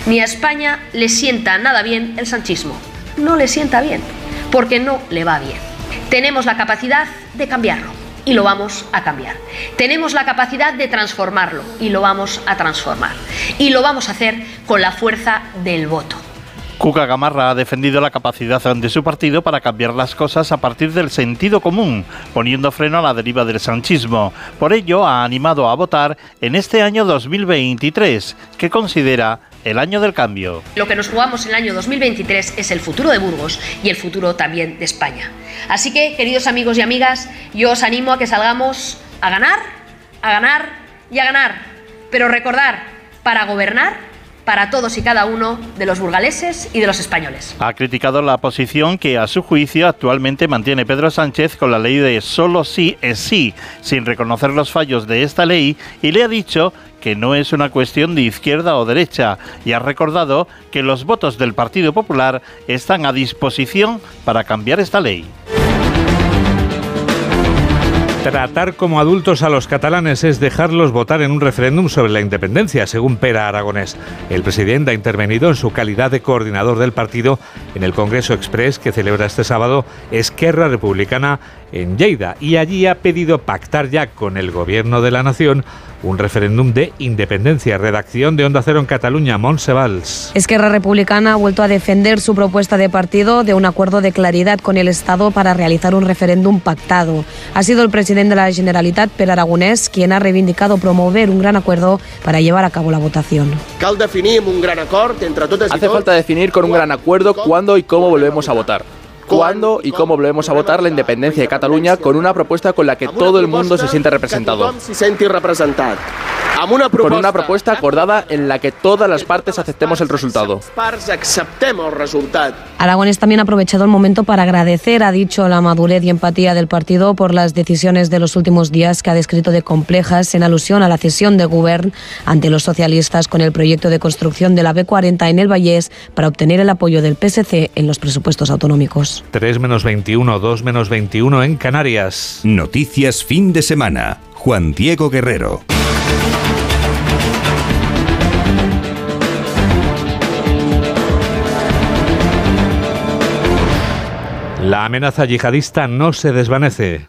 ni a España le sienta nada bien el sanchismo. No le sienta bien, porque no le va bien. Tenemos la capacidad de cambiarlo y lo vamos a cambiar. Tenemos la capacidad de transformarlo y lo vamos a transformar. Y lo vamos a hacer con la fuerza del voto. Cuca Gamarra ha defendido la capacidad de su partido para cambiar las cosas a partir del sentido común, poniendo freno a la deriva del sanchismo. Por ello, ha animado a votar en este año 2023, que considera el año del cambio. Lo que nos jugamos en el año 2023 es el futuro de Burgos y el futuro también de España. Así que, queridos amigos y amigas, yo os animo a que salgamos a ganar, a ganar y a ganar. Pero recordar, para gobernar para todos y cada uno de los burgaleses y de los españoles. Ha criticado la posición que a su juicio actualmente mantiene Pedro Sánchez con la ley de solo sí es sí, sin reconocer los fallos de esta ley y le ha dicho que no es una cuestión de izquierda o derecha y ha recordado que los votos del Partido Popular están a disposición para cambiar esta ley. Tratar como adultos a los catalanes es dejarlos votar en un referéndum sobre la independencia, según Pera Aragonés. El presidente ha intervenido en su calidad de coordinador del partido en el Congreso Express que celebra este sábado Esquerra Republicana en Lleida y allí ha pedido pactar ya con el gobierno de la nación un referéndum de independencia. Redacción de Onda Cero en Cataluña, Montse Valls. Esquerra Republicana ha vuelto a defender su propuesta de partido de un acuerdo de claridad con el Estado para realizar un referéndum pactado. Ha sido el presidente de la Generalitat, Per Aragonés, quien ha reivindicado promover un gran acuerdo para llevar a cabo la votación. Hace falta definir con un gran acuerdo cuándo y cómo volvemos a votar cuándo y cómo volvemos a votar la independencia de Cataluña con una propuesta con la que todo el mundo se siente representado. Con una propuesta acordada en la que todas las partes aceptemos el resultado. Aragones también ha aprovechado el momento para agradecer, ha dicho, la madurez y empatía del partido por las decisiones de los últimos días que ha descrito de complejas en alusión a la cesión de Govern ante los socialistas con el proyecto de construcción de la B40 en el Vallés para obtener el apoyo del PSC en los presupuestos autonómicos. 3 menos 21, 2 menos 21 en Canarias. Noticias fin de semana. Juan Diego Guerrero. La amenaza yihadista no se desvanece.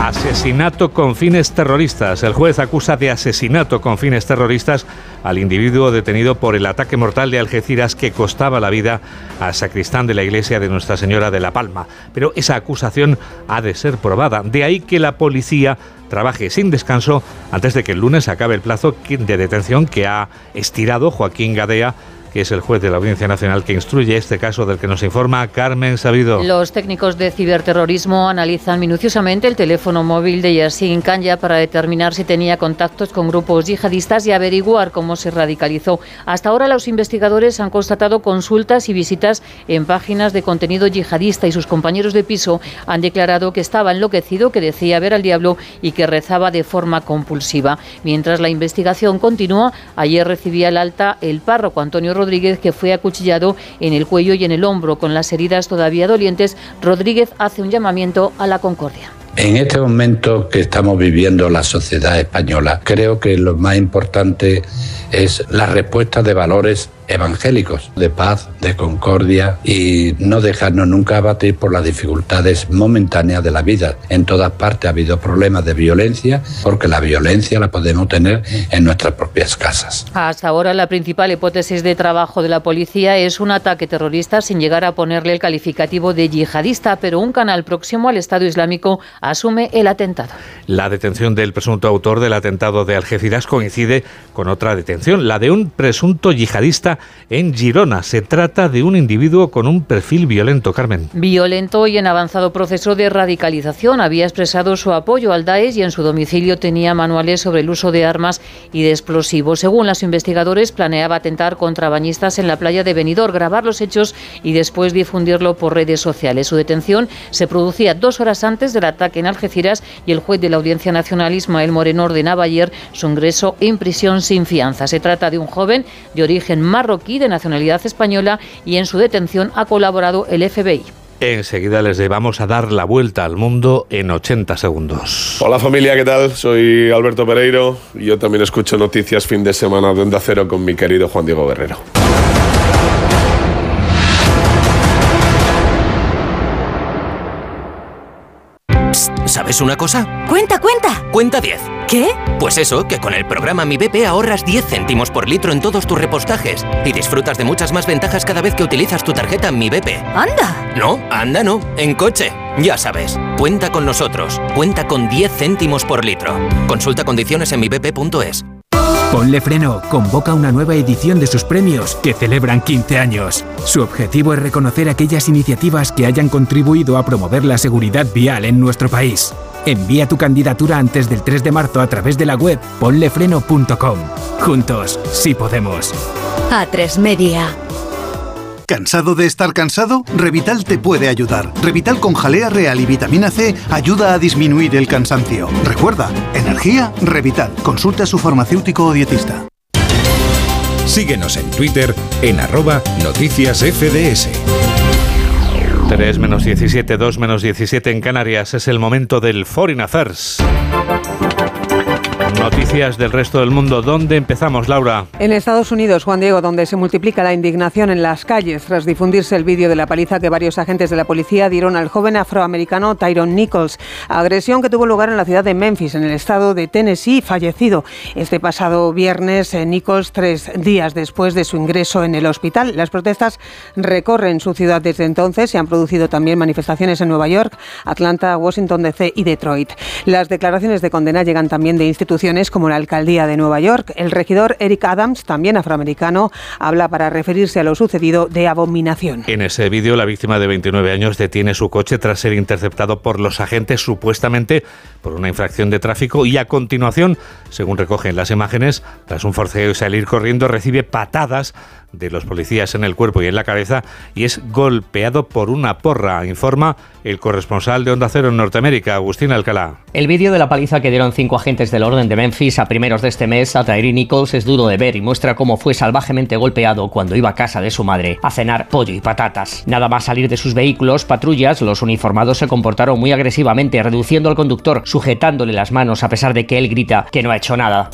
Asesinato con fines terroristas. El juez acusa de asesinato con fines terroristas al individuo detenido por el ataque mortal de Algeciras que costaba la vida al sacristán de la iglesia de Nuestra Señora de la Palma. Pero esa acusación ha de ser probada. De ahí que la policía trabaje sin descanso antes de que el lunes acabe el plazo de detención que ha estirado Joaquín Gadea es el juez de la Audiencia Nacional que instruye este caso del que nos informa Carmen Sabido. Los técnicos de ciberterrorismo analizan minuciosamente el teléfono móvil de Yassin Kanya para determinar si tenía contactos con grupos yihadistas y averiguar cómo se radicalizó. Hasta ahora los investigadores han constatado consultas y visitas en páginas de contenido yihadista y sus compañeros de piso han declarado que estaba enloquecido, que decía ver al diablo y que rezaba de forma compulsiva. Mientras la investigación continúa, ayer recibía el alta el párroco Antonio Rodríguez, que fue acuchillado en el cuello y en el hombro con las heridas todavía dolientes. Rodríguez hace un llamamiento a la concordia. En este momento que estamos viviendo la sociedad española, creo que lo más importante es la respuesta de valores evangélicos, de paz, de concordia y no dejarnos nunca abatir por las dificultades momentáneas de la vida. En todas partes ha habido problemas de violencia porque la violencia la podemos tener en nuestras propias casas. Hasta ahora la principal hipótesis de trabajo de la policía es un ataque terrorista sin llegar a ponerle el calificativo de yihadista, pero un canal próximo al Estado Islámico asume el atentado. La detención del presunto autor del atentado de Algeciras coincide con otra detención, la de un presunto yihadista en Girona. Se trata de un individuo con un perfil violento, Carmen. Violento y en avanzado proceso de radicalización. Había expresado su apoyo al Daesh y en su domicilio tenía manuales sobre el uso de armas y de explosivos. Según los investigadores, planeaba atentar contra bañistas en la playa de Benidorm, grabar los hechos y después difundirlo por redes sociales. Su detención se producía dos horas antes del ataque en Algeciras y el juez de la Audiencia Nacional, Ismael Moreno, ordenaba ayer su ingreso en prisión sin fianza. Se trata de un joven de origen mar marroquí de nacionalidad española y en su detención ha colaborado el FBI. Enseguida les vamos a dar la vuelta al mundo en 80 segundos. Hola familia, ¿qué tal? Soy Alberto Pereiro y yo también escucho noticias fin de semana de Onda Cero con mi querido Juan Diego Guerrero. ¿Sabes una cosa? Cuenta, cuenta. Cuenta 10. ¿Qué? Pues eso, que con el programa Mi BP ahorras 10 céntimos por litro en todos tus repostajes y disfrutas de muchas más ventajas cada vez que utilizas tu tarjeta Mi BP. ¡Anda! No, anda no, en coche. Ya sabes, cuenta con nosotros. Cuenta con 10 céntimos por litro. Consulta condiciones en mibp.es. Ponle Freno convoca una nueva edición de sus premios que celebran 15 años. Su objetivo es reconocer aquellas iniciativas que hayan contribuido a promover la seguridad vial en nuestro país. Envía tu candidatura antes del 3 de marzo a través de la web ponlefreno.com. Juntos, sí podemos. A3 Media. ¿Cansado de estar cansado? Revital te puede ayudar. Revital con jalea real y vitamina C ayuda a disminuir el cansancio. Recuerda, energía, Revital. Consulta a su farmacéutico o dietista. Síguenos en Twitter en arroba noticias FDS. 3 menos 17, 2 menos 17 en Canarias. Es el momento del Foreign Affairs. Noticias del resto del mundo. ¿Dónde empezamos, Laura? En Estados Unidos, Juan Diego, donde se multiplica la indignación en las calles tras difundirse el vídeo de la paliza que varios agentes de la policía dieron al joven afroamericano Tyrone Nichols. Agresión que tuvo lugar en la ciudad de Memphis, en el estado de Tennessee, fallecido este pasado viernes eh, Nichols, tres días después de su ingreso en el hospital. Las protestas recorren su ciudad desde entonces. Se han producido también manifestaciones en Nueva York, Atlanta, Washington DC y Detroit. Las declaraciones de condena llegan también de instituciones como la alcaldía de Nueva York. El regidor Eric Adams, también afroamericano, habla para referirse a lo sucedido de abominación. En ese vídeo, la víctima de 29 años detiene su coche tras ser interceptado por los agentes supuestamente por una infracción de tráfico y a continuación, según recogen las imágenes, tras un forceo y salir corriendo, recibe patadas de los policías en el cuerpo y en la cabeza y es golpeado por una porra, informa el corresponsal de Onda Cero en Norteamérica, Agustín Alcalá. El vídeo de la paliza que dieron cinco agentes del orden de Memphis a primeros de este mes a Tyree Nichols es duro de ver y muestra cómo fue salvajemente golpeado cuando iba a casa de su madre a cenar pollo y patatas. Nada más salir de sus vehículos, patrullas, los uniformados se comportaron muy agresivamente, reduciendo al conductor, sujetándole las manos a pesar de que él grita que no ha hecho nada.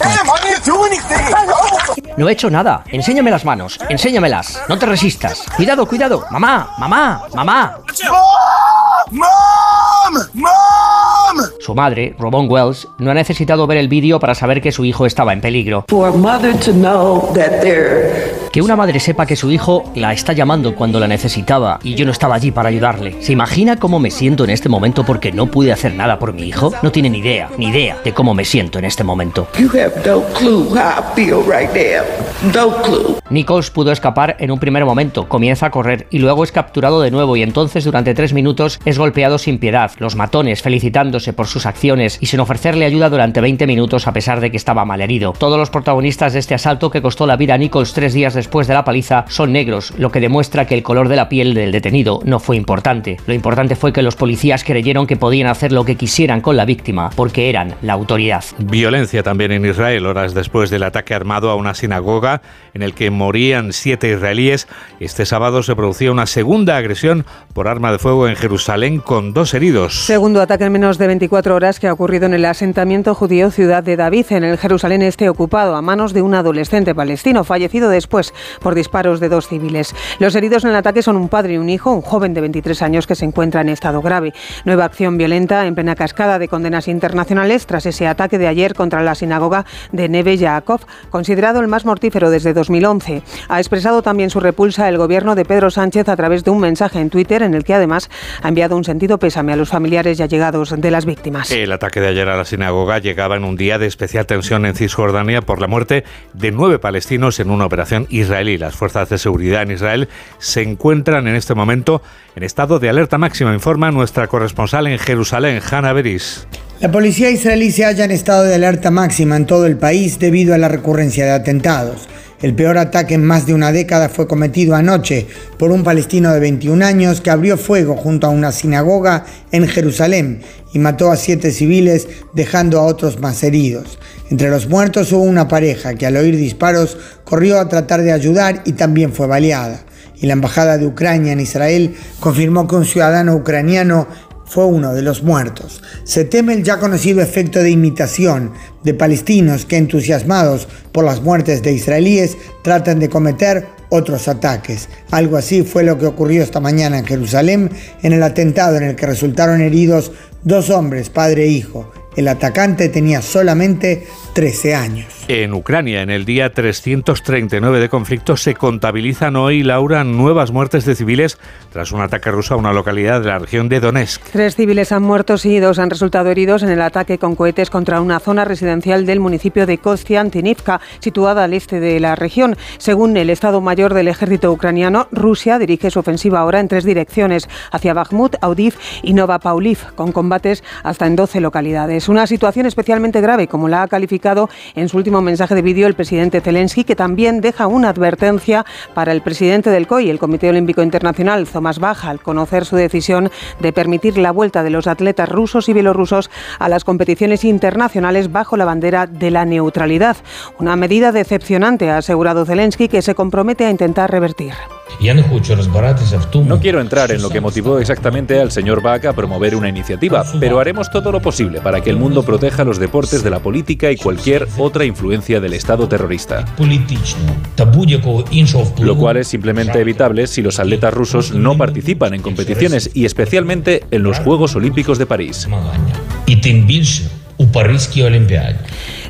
No he hecho nada. Enséñame las manos. Enséñamelas. No te resistas. Cuidado, cuidado. Mamá, mamá, mamá. ¡Mom! ¡Mom! Su madre, Robon Wells, no ha necesitado ver el vídeo para saber que su hijo estaba en peligro. Que una madre sepa que su hijo la está llamando cuando la necesitaba y yo no estaba allí para ayudarle. ¿Se imagina cómo me siento en este momento porque no pude hacer nada por mi hijo? No tiene ni idea, ni idea de cómo me siento en este momento. Nichols pudo escapar en un primer momento, comienza a correr y luego es capturado de nuevo y entonces durante tres minutos es golpeado sin piedad, los matones felicitándose por sus acciones y sin ofrecerle ayuda durante 20 minutos a pesar de que estaba mal herido. Todos los protagonistas de este asalto que costó la vida a Nichols tres días después de la paliza son negros, lo que demuestra que el color de la piel del detenido no fue importante. Lo importante fue que los policías creyeron que podían hacer lo que quisieran con la víctima porque eran la autoridad. Violencia también en Israel horas después del ataque armado a una sinagoga en el que morían siete israelíes. Este sábado se producía una segunda agresión por arma de fuego en Jerusalén con dos heridos. Segundo ataque en menos de 24 horas que ha ocurrido en el asentamiento judío Ciudad de David, en el Jerusalén este ocupado, a manos de un adolescente palestino, fallecido después por disparos de dos civiles. Los heridos en el ataque son un padre y un hijo, un joven de 23 años que se encuentra en estado grave. Nueva acción violenta en plena cascada de condenas internacionales tras ese ataque de ayer contra la sinagoga de Neve Yaakov, considerado el más mortífero desde 2011. Ha expresado también su repulsa el gobierno de Pedro Sánchez a través de un mensaje en Twitter en el que además ha enviado un sentido pésame a los familiares y allegados de las víctimas. El ataque de ayer a la sinagoga llegaba en un día de especial tensión en Cisjordania por la muerte de nueve palestinos en una operación israelí. Las fuerzas de seguridad en Israel se encuentran en este momento en estado de alerta máxima, informa nuestra corresponsal en Jerusalén, Hanna Beris. La policía israelí se halla en estado de alerta máxima en todo el país debido a la recurrencia de atentados. El peor ataque en más de una década fue cometido anoche por un palestino de 21 años que abrió fuego junto a una sinagoga en Jerusalén y mató a siete civiles dejando a otros más heridos. Entre los muertos hubo una pareja que al oír disparos corrió a tratar de ayudar y también fue baleada. Y la embajada de Ucrania en Israel confirmó que un ciudadano ucraniano fue uno de los muertos. Se teme el ya conocido efecto de imitación de palestinos que entusiasmados por las muertes de israelíes tratan de cometer otros ataques. Algo así fue lo que ocurrió esta mañana en Jerusalén en el atentado en el que resultaron heridos dos hombres, padre e hijo. El atacante tenía solamente 13 años. En Ucrania, en el día 339 de conflicto, se contabilizan hoy, Laura, nuevas muertes de civiles tras un ataque ruso a una localidad de la región de Donetsk. Tres civiles han muerto y dos han resultado heridos en el ataque con cohetes contra una zona residencial del municipio de Kostiantinivka, situada al este de la región. Según el Estado Mayor del Ejército Ucraniano, Rusia dirige su ofensiva ahora en tres direcciones, hacia Bakhmut, Audiv y Nova Pauliv, con combates hasta en 12 localidades. Una situación especialmente grave, como la ha calificado en su último mensaje de vídeo el presidente Zelensky, que también deja una advertencia para el presidente del COI, el Comité Olímpico Internacional, Tomás Bach, al conocer su decisión de permitir la vuelta de los atletas rusos y bielorrusos a las competiciones internacionales bajo la bandera de la neutralidad. Una medida decepcionante, ha asegurado Zelensky, que se compromete a intentar revertir. No quiero entrar en lo que motivó exactamente al señor Bach a promover una iniciativa, pero haremos todo lo posible para que el mundo proteja los deportes de la política y cualquier otra influencia del Estado terrorista. Lo cual es simplemente evitable si los atletas rusos no participan en competiciones y especialmente en los Juegos Olímpicos de París.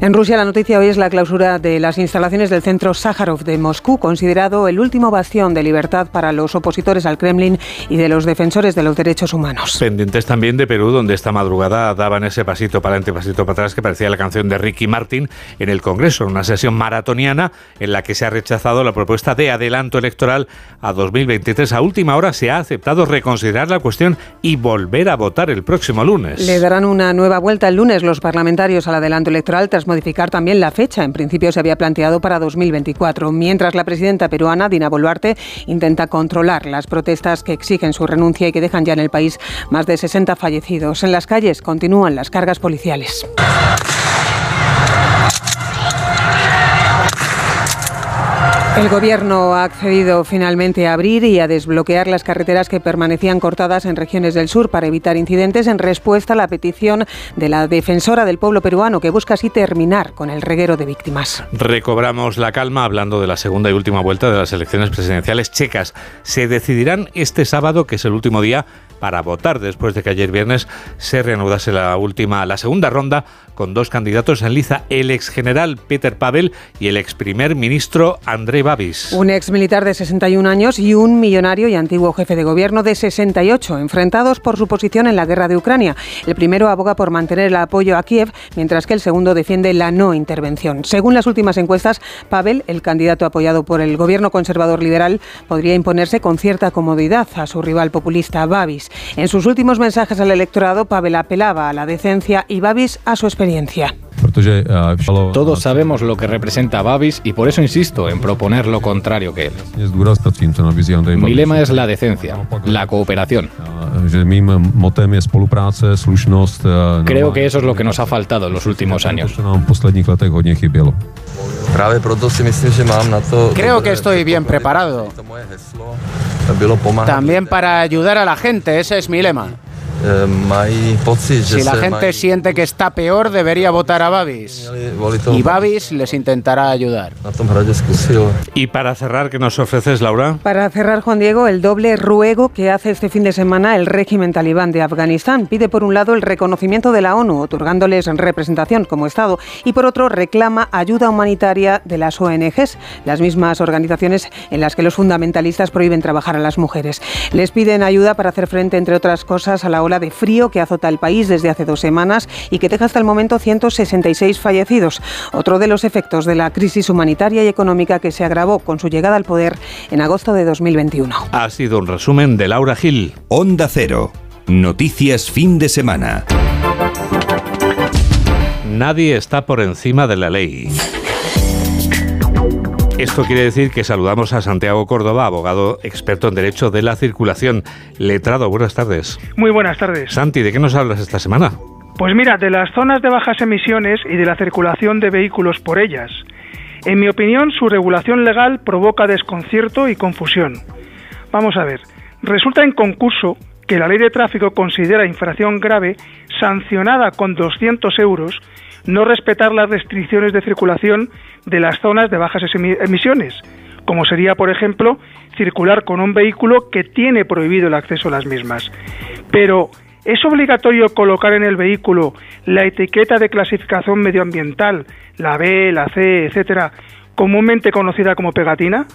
En Rusia la noticia hoy es la clausura de las instalaciones del Centro Sájarov de Moscú, considerado el último bastión de libertad para los opositores al Kremlin y de los defensores de los derechos humanos. Pendientes también de Perú, donde esta madrugada daban ese pasito para adelante, pasito para atrás, que parecía la canción de Ricky Martin en el Congreso, una sesión maratoniana en la que se ha rechazado la propuesta de adelanto electoral a 2023. A última hora se ha aceptado reconsiderar la cuestión y volver a votar el próximo lunes. Le darán una nueva vuelta el lunes los parlamentarios al adelanto electoral tras modificar también la fecha. En principio se había planteado para 2024, mientras la presidenta peruana, Dina Boluarte, intenta controlar las protestas que exigen su renuncia y que dejan ya en el país más de 60 fallecidos. En las calles continúan las cargas policiales. El Gobierno ha accedido finalmente a abrir y a desbloquear las carreteras que permanecían cortadas en regiones del sur para evitar incidentes en respuesta a la petición de la defensora del pueblo peruano que busca así terminar con el reguero de víctimas. Recobramos la calma hablando de la segunda y última vuelta de las elecciones presidenciales checas. Se decidirán este sábado, que es el último día para votar después de que ayer viernes se reanudase la última, la segunda ronda con dos candidatos en liza, el ex general Peter Pavel y el ex primer ministro Andrei Babis. Un ex militar de 61 años y un millonario y antiguo jefe de gobierno de 68, enfrentados por su posición en la guerra de Ucrania. El primero aboga por mantener el apoyo a Kiev, mientras que el segundo defiende la no intervención. Según las últimas encuestas, Pavel, el candidato apoyado por el gobierno conservador liberal, podría imponerse con cierta comodidad a su rival populista Babis. En sus últimos mensajes al electorado, Pavel apelaba a la decencia y Babis a su experiencia. Todos sabemos lo que representa Babis y por eso insisto en proponer lo contrario que él. Mi lema es la decencia, la cooperación. Creo que eso es lo que nos ha faltado en los últimos años. Creo que estoy bien preparado. También para ayudar a la gente, ese es mi lema. Si la gente siente que está peor, debería votar a Babis. Y Babis les intentará ayudar. Y para cerrar, ¿qué nos ofreces, Laura? Para cerrar, Juan Diego, el doble ruego que hace este fin de semana el régimen talibán de Afganistán. Pide por un lado el reconocimiento de la ONU, otorgándoles representación como Estado, y por otro reclama ayuda humanitaria de las ONGs, las mismas organizaciones en las que los fundamentalistas prohíben trabajar a las mujeres. Les piden ayuda para hacer frente, entre otras cosas, a la ola de frío que azota el país desde hace dos semanas y que deja hasta el momento 166 fallecidos. Otro de los efectos de la crisis humanitaria y económica que se agravó con su llegada al poder en agosto de 2021. Ha sido un resumen de Laura Gil. Onda Cero. Noticias fin de semana. Nadie está por encima de la ley. Esto quiere decir que saludamos a Santiago Córdoba, abogado experto en Derecho de la Circulación. Letrado, buenas tardes. Muy buenas tardes. Santi, ¿de qué nos hablas esta semana? Pues mira, de las zonas de bajas emisiones y de la circulación de vehículos por ellas. En mi opinión, su regulación legal provoca desconcierto y confusión. Vamos a ver, resulta en concurso que la ley de tráfico considera infracción grave sancionada con 200 euros no respetar las restricciones de circulación de las zonas de bajas emisiones, como sería, por ejemplo, circular con un vehículo que tiene prohibido el acceso a las mismas. Pero, ¿es obligatorio colocar en el vehículo la etiqueta de clasificación medioambiental, la B, la C, etcétera, comúnmente conocida como pegatina?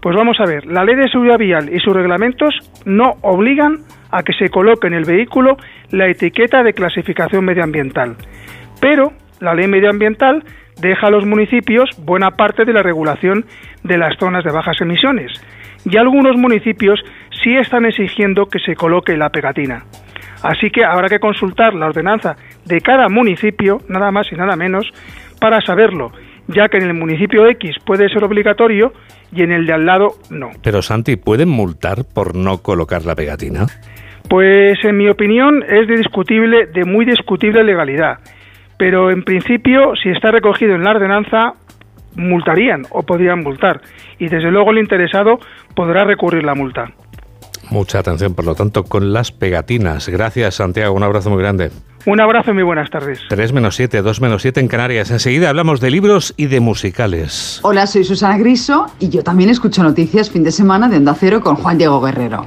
Pues vamos a ver, la ley de seguridad vial y sus reglamentos no obligan a que se coloque en el vehículo la etiqueta de clasificación medioambiental. Pero la ley medioambiental deja a los municipios buena parte de la regulación de las zonas de bajas emisiones y algunos municipios sí están exigiendo que se coloque la pegatina. Así que habrá que consultar la ordenanza de cada municipio, nada más y nada menos, para saberlo, ya que en el municipio X puede ser obligatorio y en el de al lado no. Pero Santi, ¿pueden multar por no colocar la pegatina? Pues en mi opinión es de discutible, de muy discutible legalidad pero en principio, si está recogido en la ordenanza, multarían o podrían multar. Y desde luego el interesado podrá recurrir la multa. Mucha atención, por lo tanto, con las pegatinas. Gracias, Santiago. Un abrazo muy grande. Un abrazo y muy buenas tardes. 3 menos 7, 2 menos 7 en Canarias. Enseguida hablamos de libros y de musicales. Hola, soy Susana Griso y yo también escucho noticias fin de semana de Onda Cero con Juan Diego Guerrero.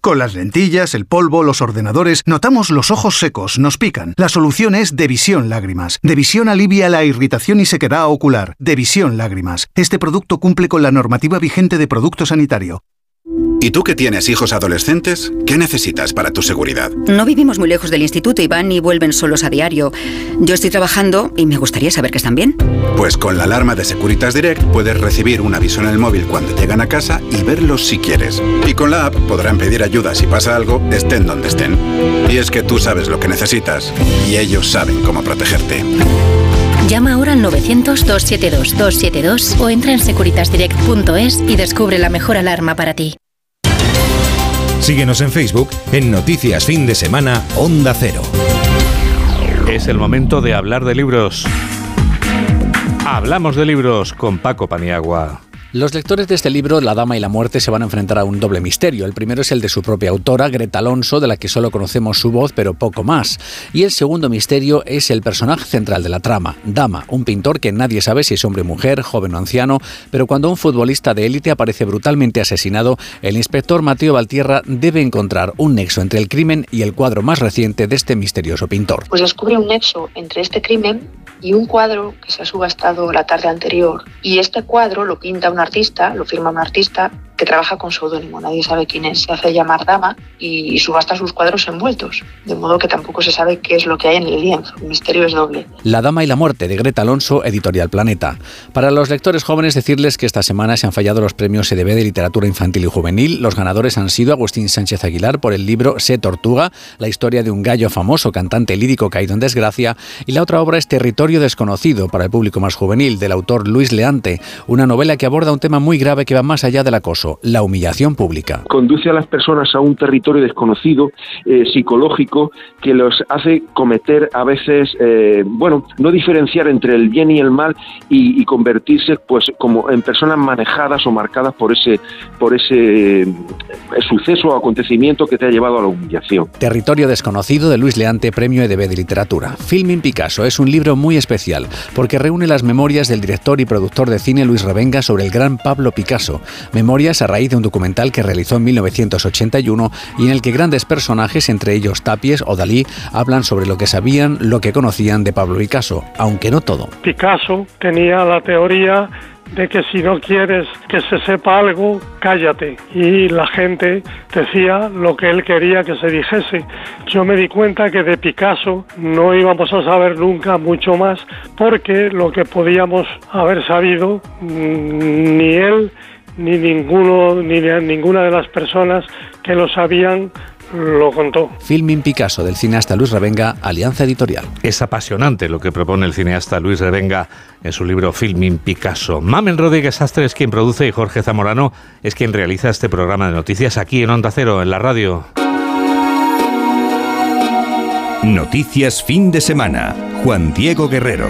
Con las lentillas, el polvo, los ordenadores, notamos los ojos secos, nos pican. La solución es Devisión Lágrimas. Devisión alivia la irritación y sequedad ocular. Devisión Lágrimas. Este producto cumple con la normativa vigente de producto sanitario. ¿Y tú que tienes hijos adolescentes? ¿Qué necesitas para tu seguridad? No vivimos muy lejos del instituto y van y vuelven solos a diario. Yo estoy trabajando y me gustaría saber que están bien. Pues con la alarma de Securitas Direct puedes recibir un aviso en el móvil cuando llegan a casa y verlos si quieres. Y con la app podrán pedir ayuda si pasa algo, estén donde estén. Y es que tú sabes lo que necesitas y ellos saben cómo protegerte. Llama ahora al 900-272-272 o entra en securitasdirect.es y descubre la mejor alarma para ti. Síguenos en Facebook en Noticias Fin de Semana Onda Cero. Es el momento de hablar de libros. Hablamos de libros con Paco Paniagua. Los lectores de este libro, La Dama y la Muerte, se van a enfrentar a un doble misterio. El primero es el de su propia autora, Greta Alonso, de la que solo conocemos su voz, pero poco más. Y el segundo misterio es el personaje central de la trama, Dama, un pintor que nadie sabe si es hombre o mujer, joven o anciano, pero cuando un futbolista de élite aparece brutalmente asesinado, el inspector Mateo Valtierra debe encontrar un nexo entre el crimen y el cuadro más reciente de este misterioso pintor. Pues descubre un nexo entre este crimen y un cuadro que se ha subastado la tarde anterior. Y este cuadro lo pinta un artista, lo firma un artista que trabaja con seudónimo, nadie sabe quién es, se hace llamar dama y, subasta sus cuadros envueltos, de modo que tampoco se sabe qué es lo que hay en el lienzo, el misterio es doble. La Dama y la Muerte de Greta Alonso, Editorial Planeta. Para los lectores jóvenes decirles que esta semana se han fallado los premios EDB de Literatura Infantil y Juvenil, los ganadores han sido Agustín Sánchez Aguilar por el libro Se Tortuga, la historia de un gallo famoso, cantante lírico caído en desgracia, y la otra obra es Territorio Desconocido para el público más juvenil, del autor Luis Leante, una novela que aborda un tema muy grave que va más allá del acoso la humillación pública. Conduce a las personas a un territorio desconocido, eh, psicológico, que los hace cometer a veces, eh, bueno, no diferenciar entre el bien y el mal y, convertirse pues como en personas manejadas o marcadas por ese, por ese eh, suceso o acontecimiento que te ha llevado a la humillación. Territorio desconocido de Luis Leante, Premio EDB de Literatura. Filming Picasso es un libro muy especial porque reúne las memorias del director y productor de cine Luis Revenga sobre el gran Pablo Picasso. Memorias a raíz de un documental que realizó en 1981 y en el que grandes personajes, entre ellos Tapies o Dalí, hablan sobre lo que sabían, lo que conocían de Pablo Picasso, aunque no todo. Picasso tenía la teoría de que si no quieres que se sepa algo, cállate. Y la gente decía lo que él quería que se dijese. Yo me di cuenta que de Picasso no íbamos a saber nunca mucho más porque lo que podíamos haber sabido, mm, ni él ni ninguno ni ninguna de las personas que lo sabían lo contó. Filming Picasso del cineasta Luis Revenga, Alianza Editorial. Es apasionante lo que propone el cineasta Luis Revenga en su libro Filming Picasso. Mamen Rodríguez Astre es quien produce y Jorge Zamorano es quien realiza este programa de noticias aquí en Onda Cero, en la radio. Noticias fin de semana. Juan Diego Guerrero.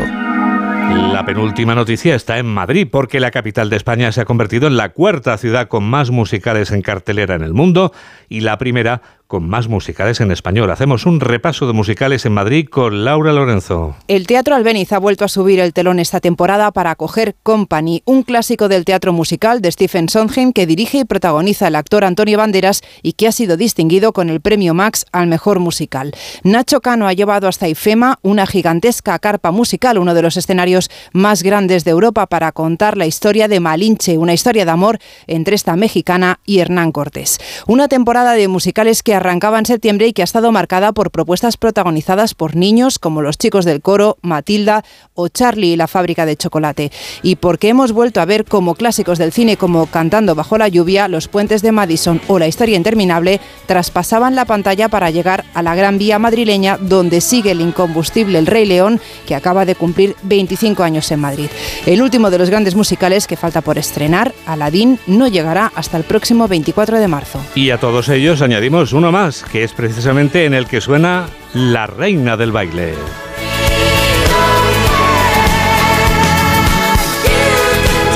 La penúltima noticia está en Madrid, porque la capital de España se ha convertido en la cuarta ciudad con más musicales en cartelera en el mundo y la primera con más musicales en español. Hacemos un repaso de musicales en Madrid con Laura Lorenzo. El Teatro Albeniz ha vuelto a subir el telón esta temporada para acoger Company, un clásico del teatro musical de Stephen Sondheim que dirige y protagoniza el actor Antonio Banderas y que ha sido distinguido con el premio Max al mejor musical. Nacho Cano ha llevado hasta Ifema una gigantesca carpa musical, uno de los escenarios más grandes de Europa para contar la historia de Malinche, una historia de amor entre esta mexicana y Hernán Cortés. Una temporada de musicales que arrancaba en septiembre y que ha estado marcada por propuestas protagonizadas por niños como Los chicos del coro, Matilda o Charlie y la fábrica de chocolate. Y porque hemos vuelto a ver como clásicos del cine como Cantando bajo la lluvia, Los puentes de Madison o La historia interminable traspasaban la pantalla para llegar a la Gran Vía madrileña donde sigue el incombustible El Rey León que acaba de cumplir 25 años en Madrid. El último de los grandes musicales que falta por estrenar, Aladín, no llegará hasta el próximo 24 de marzo. Y a todos ellos añadimos uno más, que es precisamente en el que suena La Reina del Baile.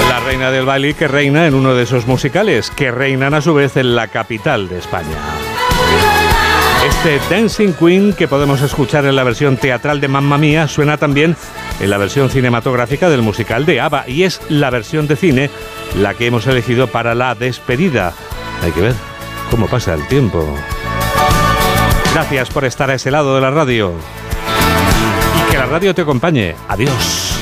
La Reina del Baile que reina en uno de esos musicales, que reinan a su vez en la capital de España. Este Dancing Queen que podemos escuchar en la versión teatral de Mamma Mía suena también en la versión cinematográfica del musical de ABBA y es la versión de cine la que hemos elegido para la despedida. Hay que ver cómo pasa el tiempo. Gracias por estar a ese lado de la radio. Y que la radio te acompañe. Adiós.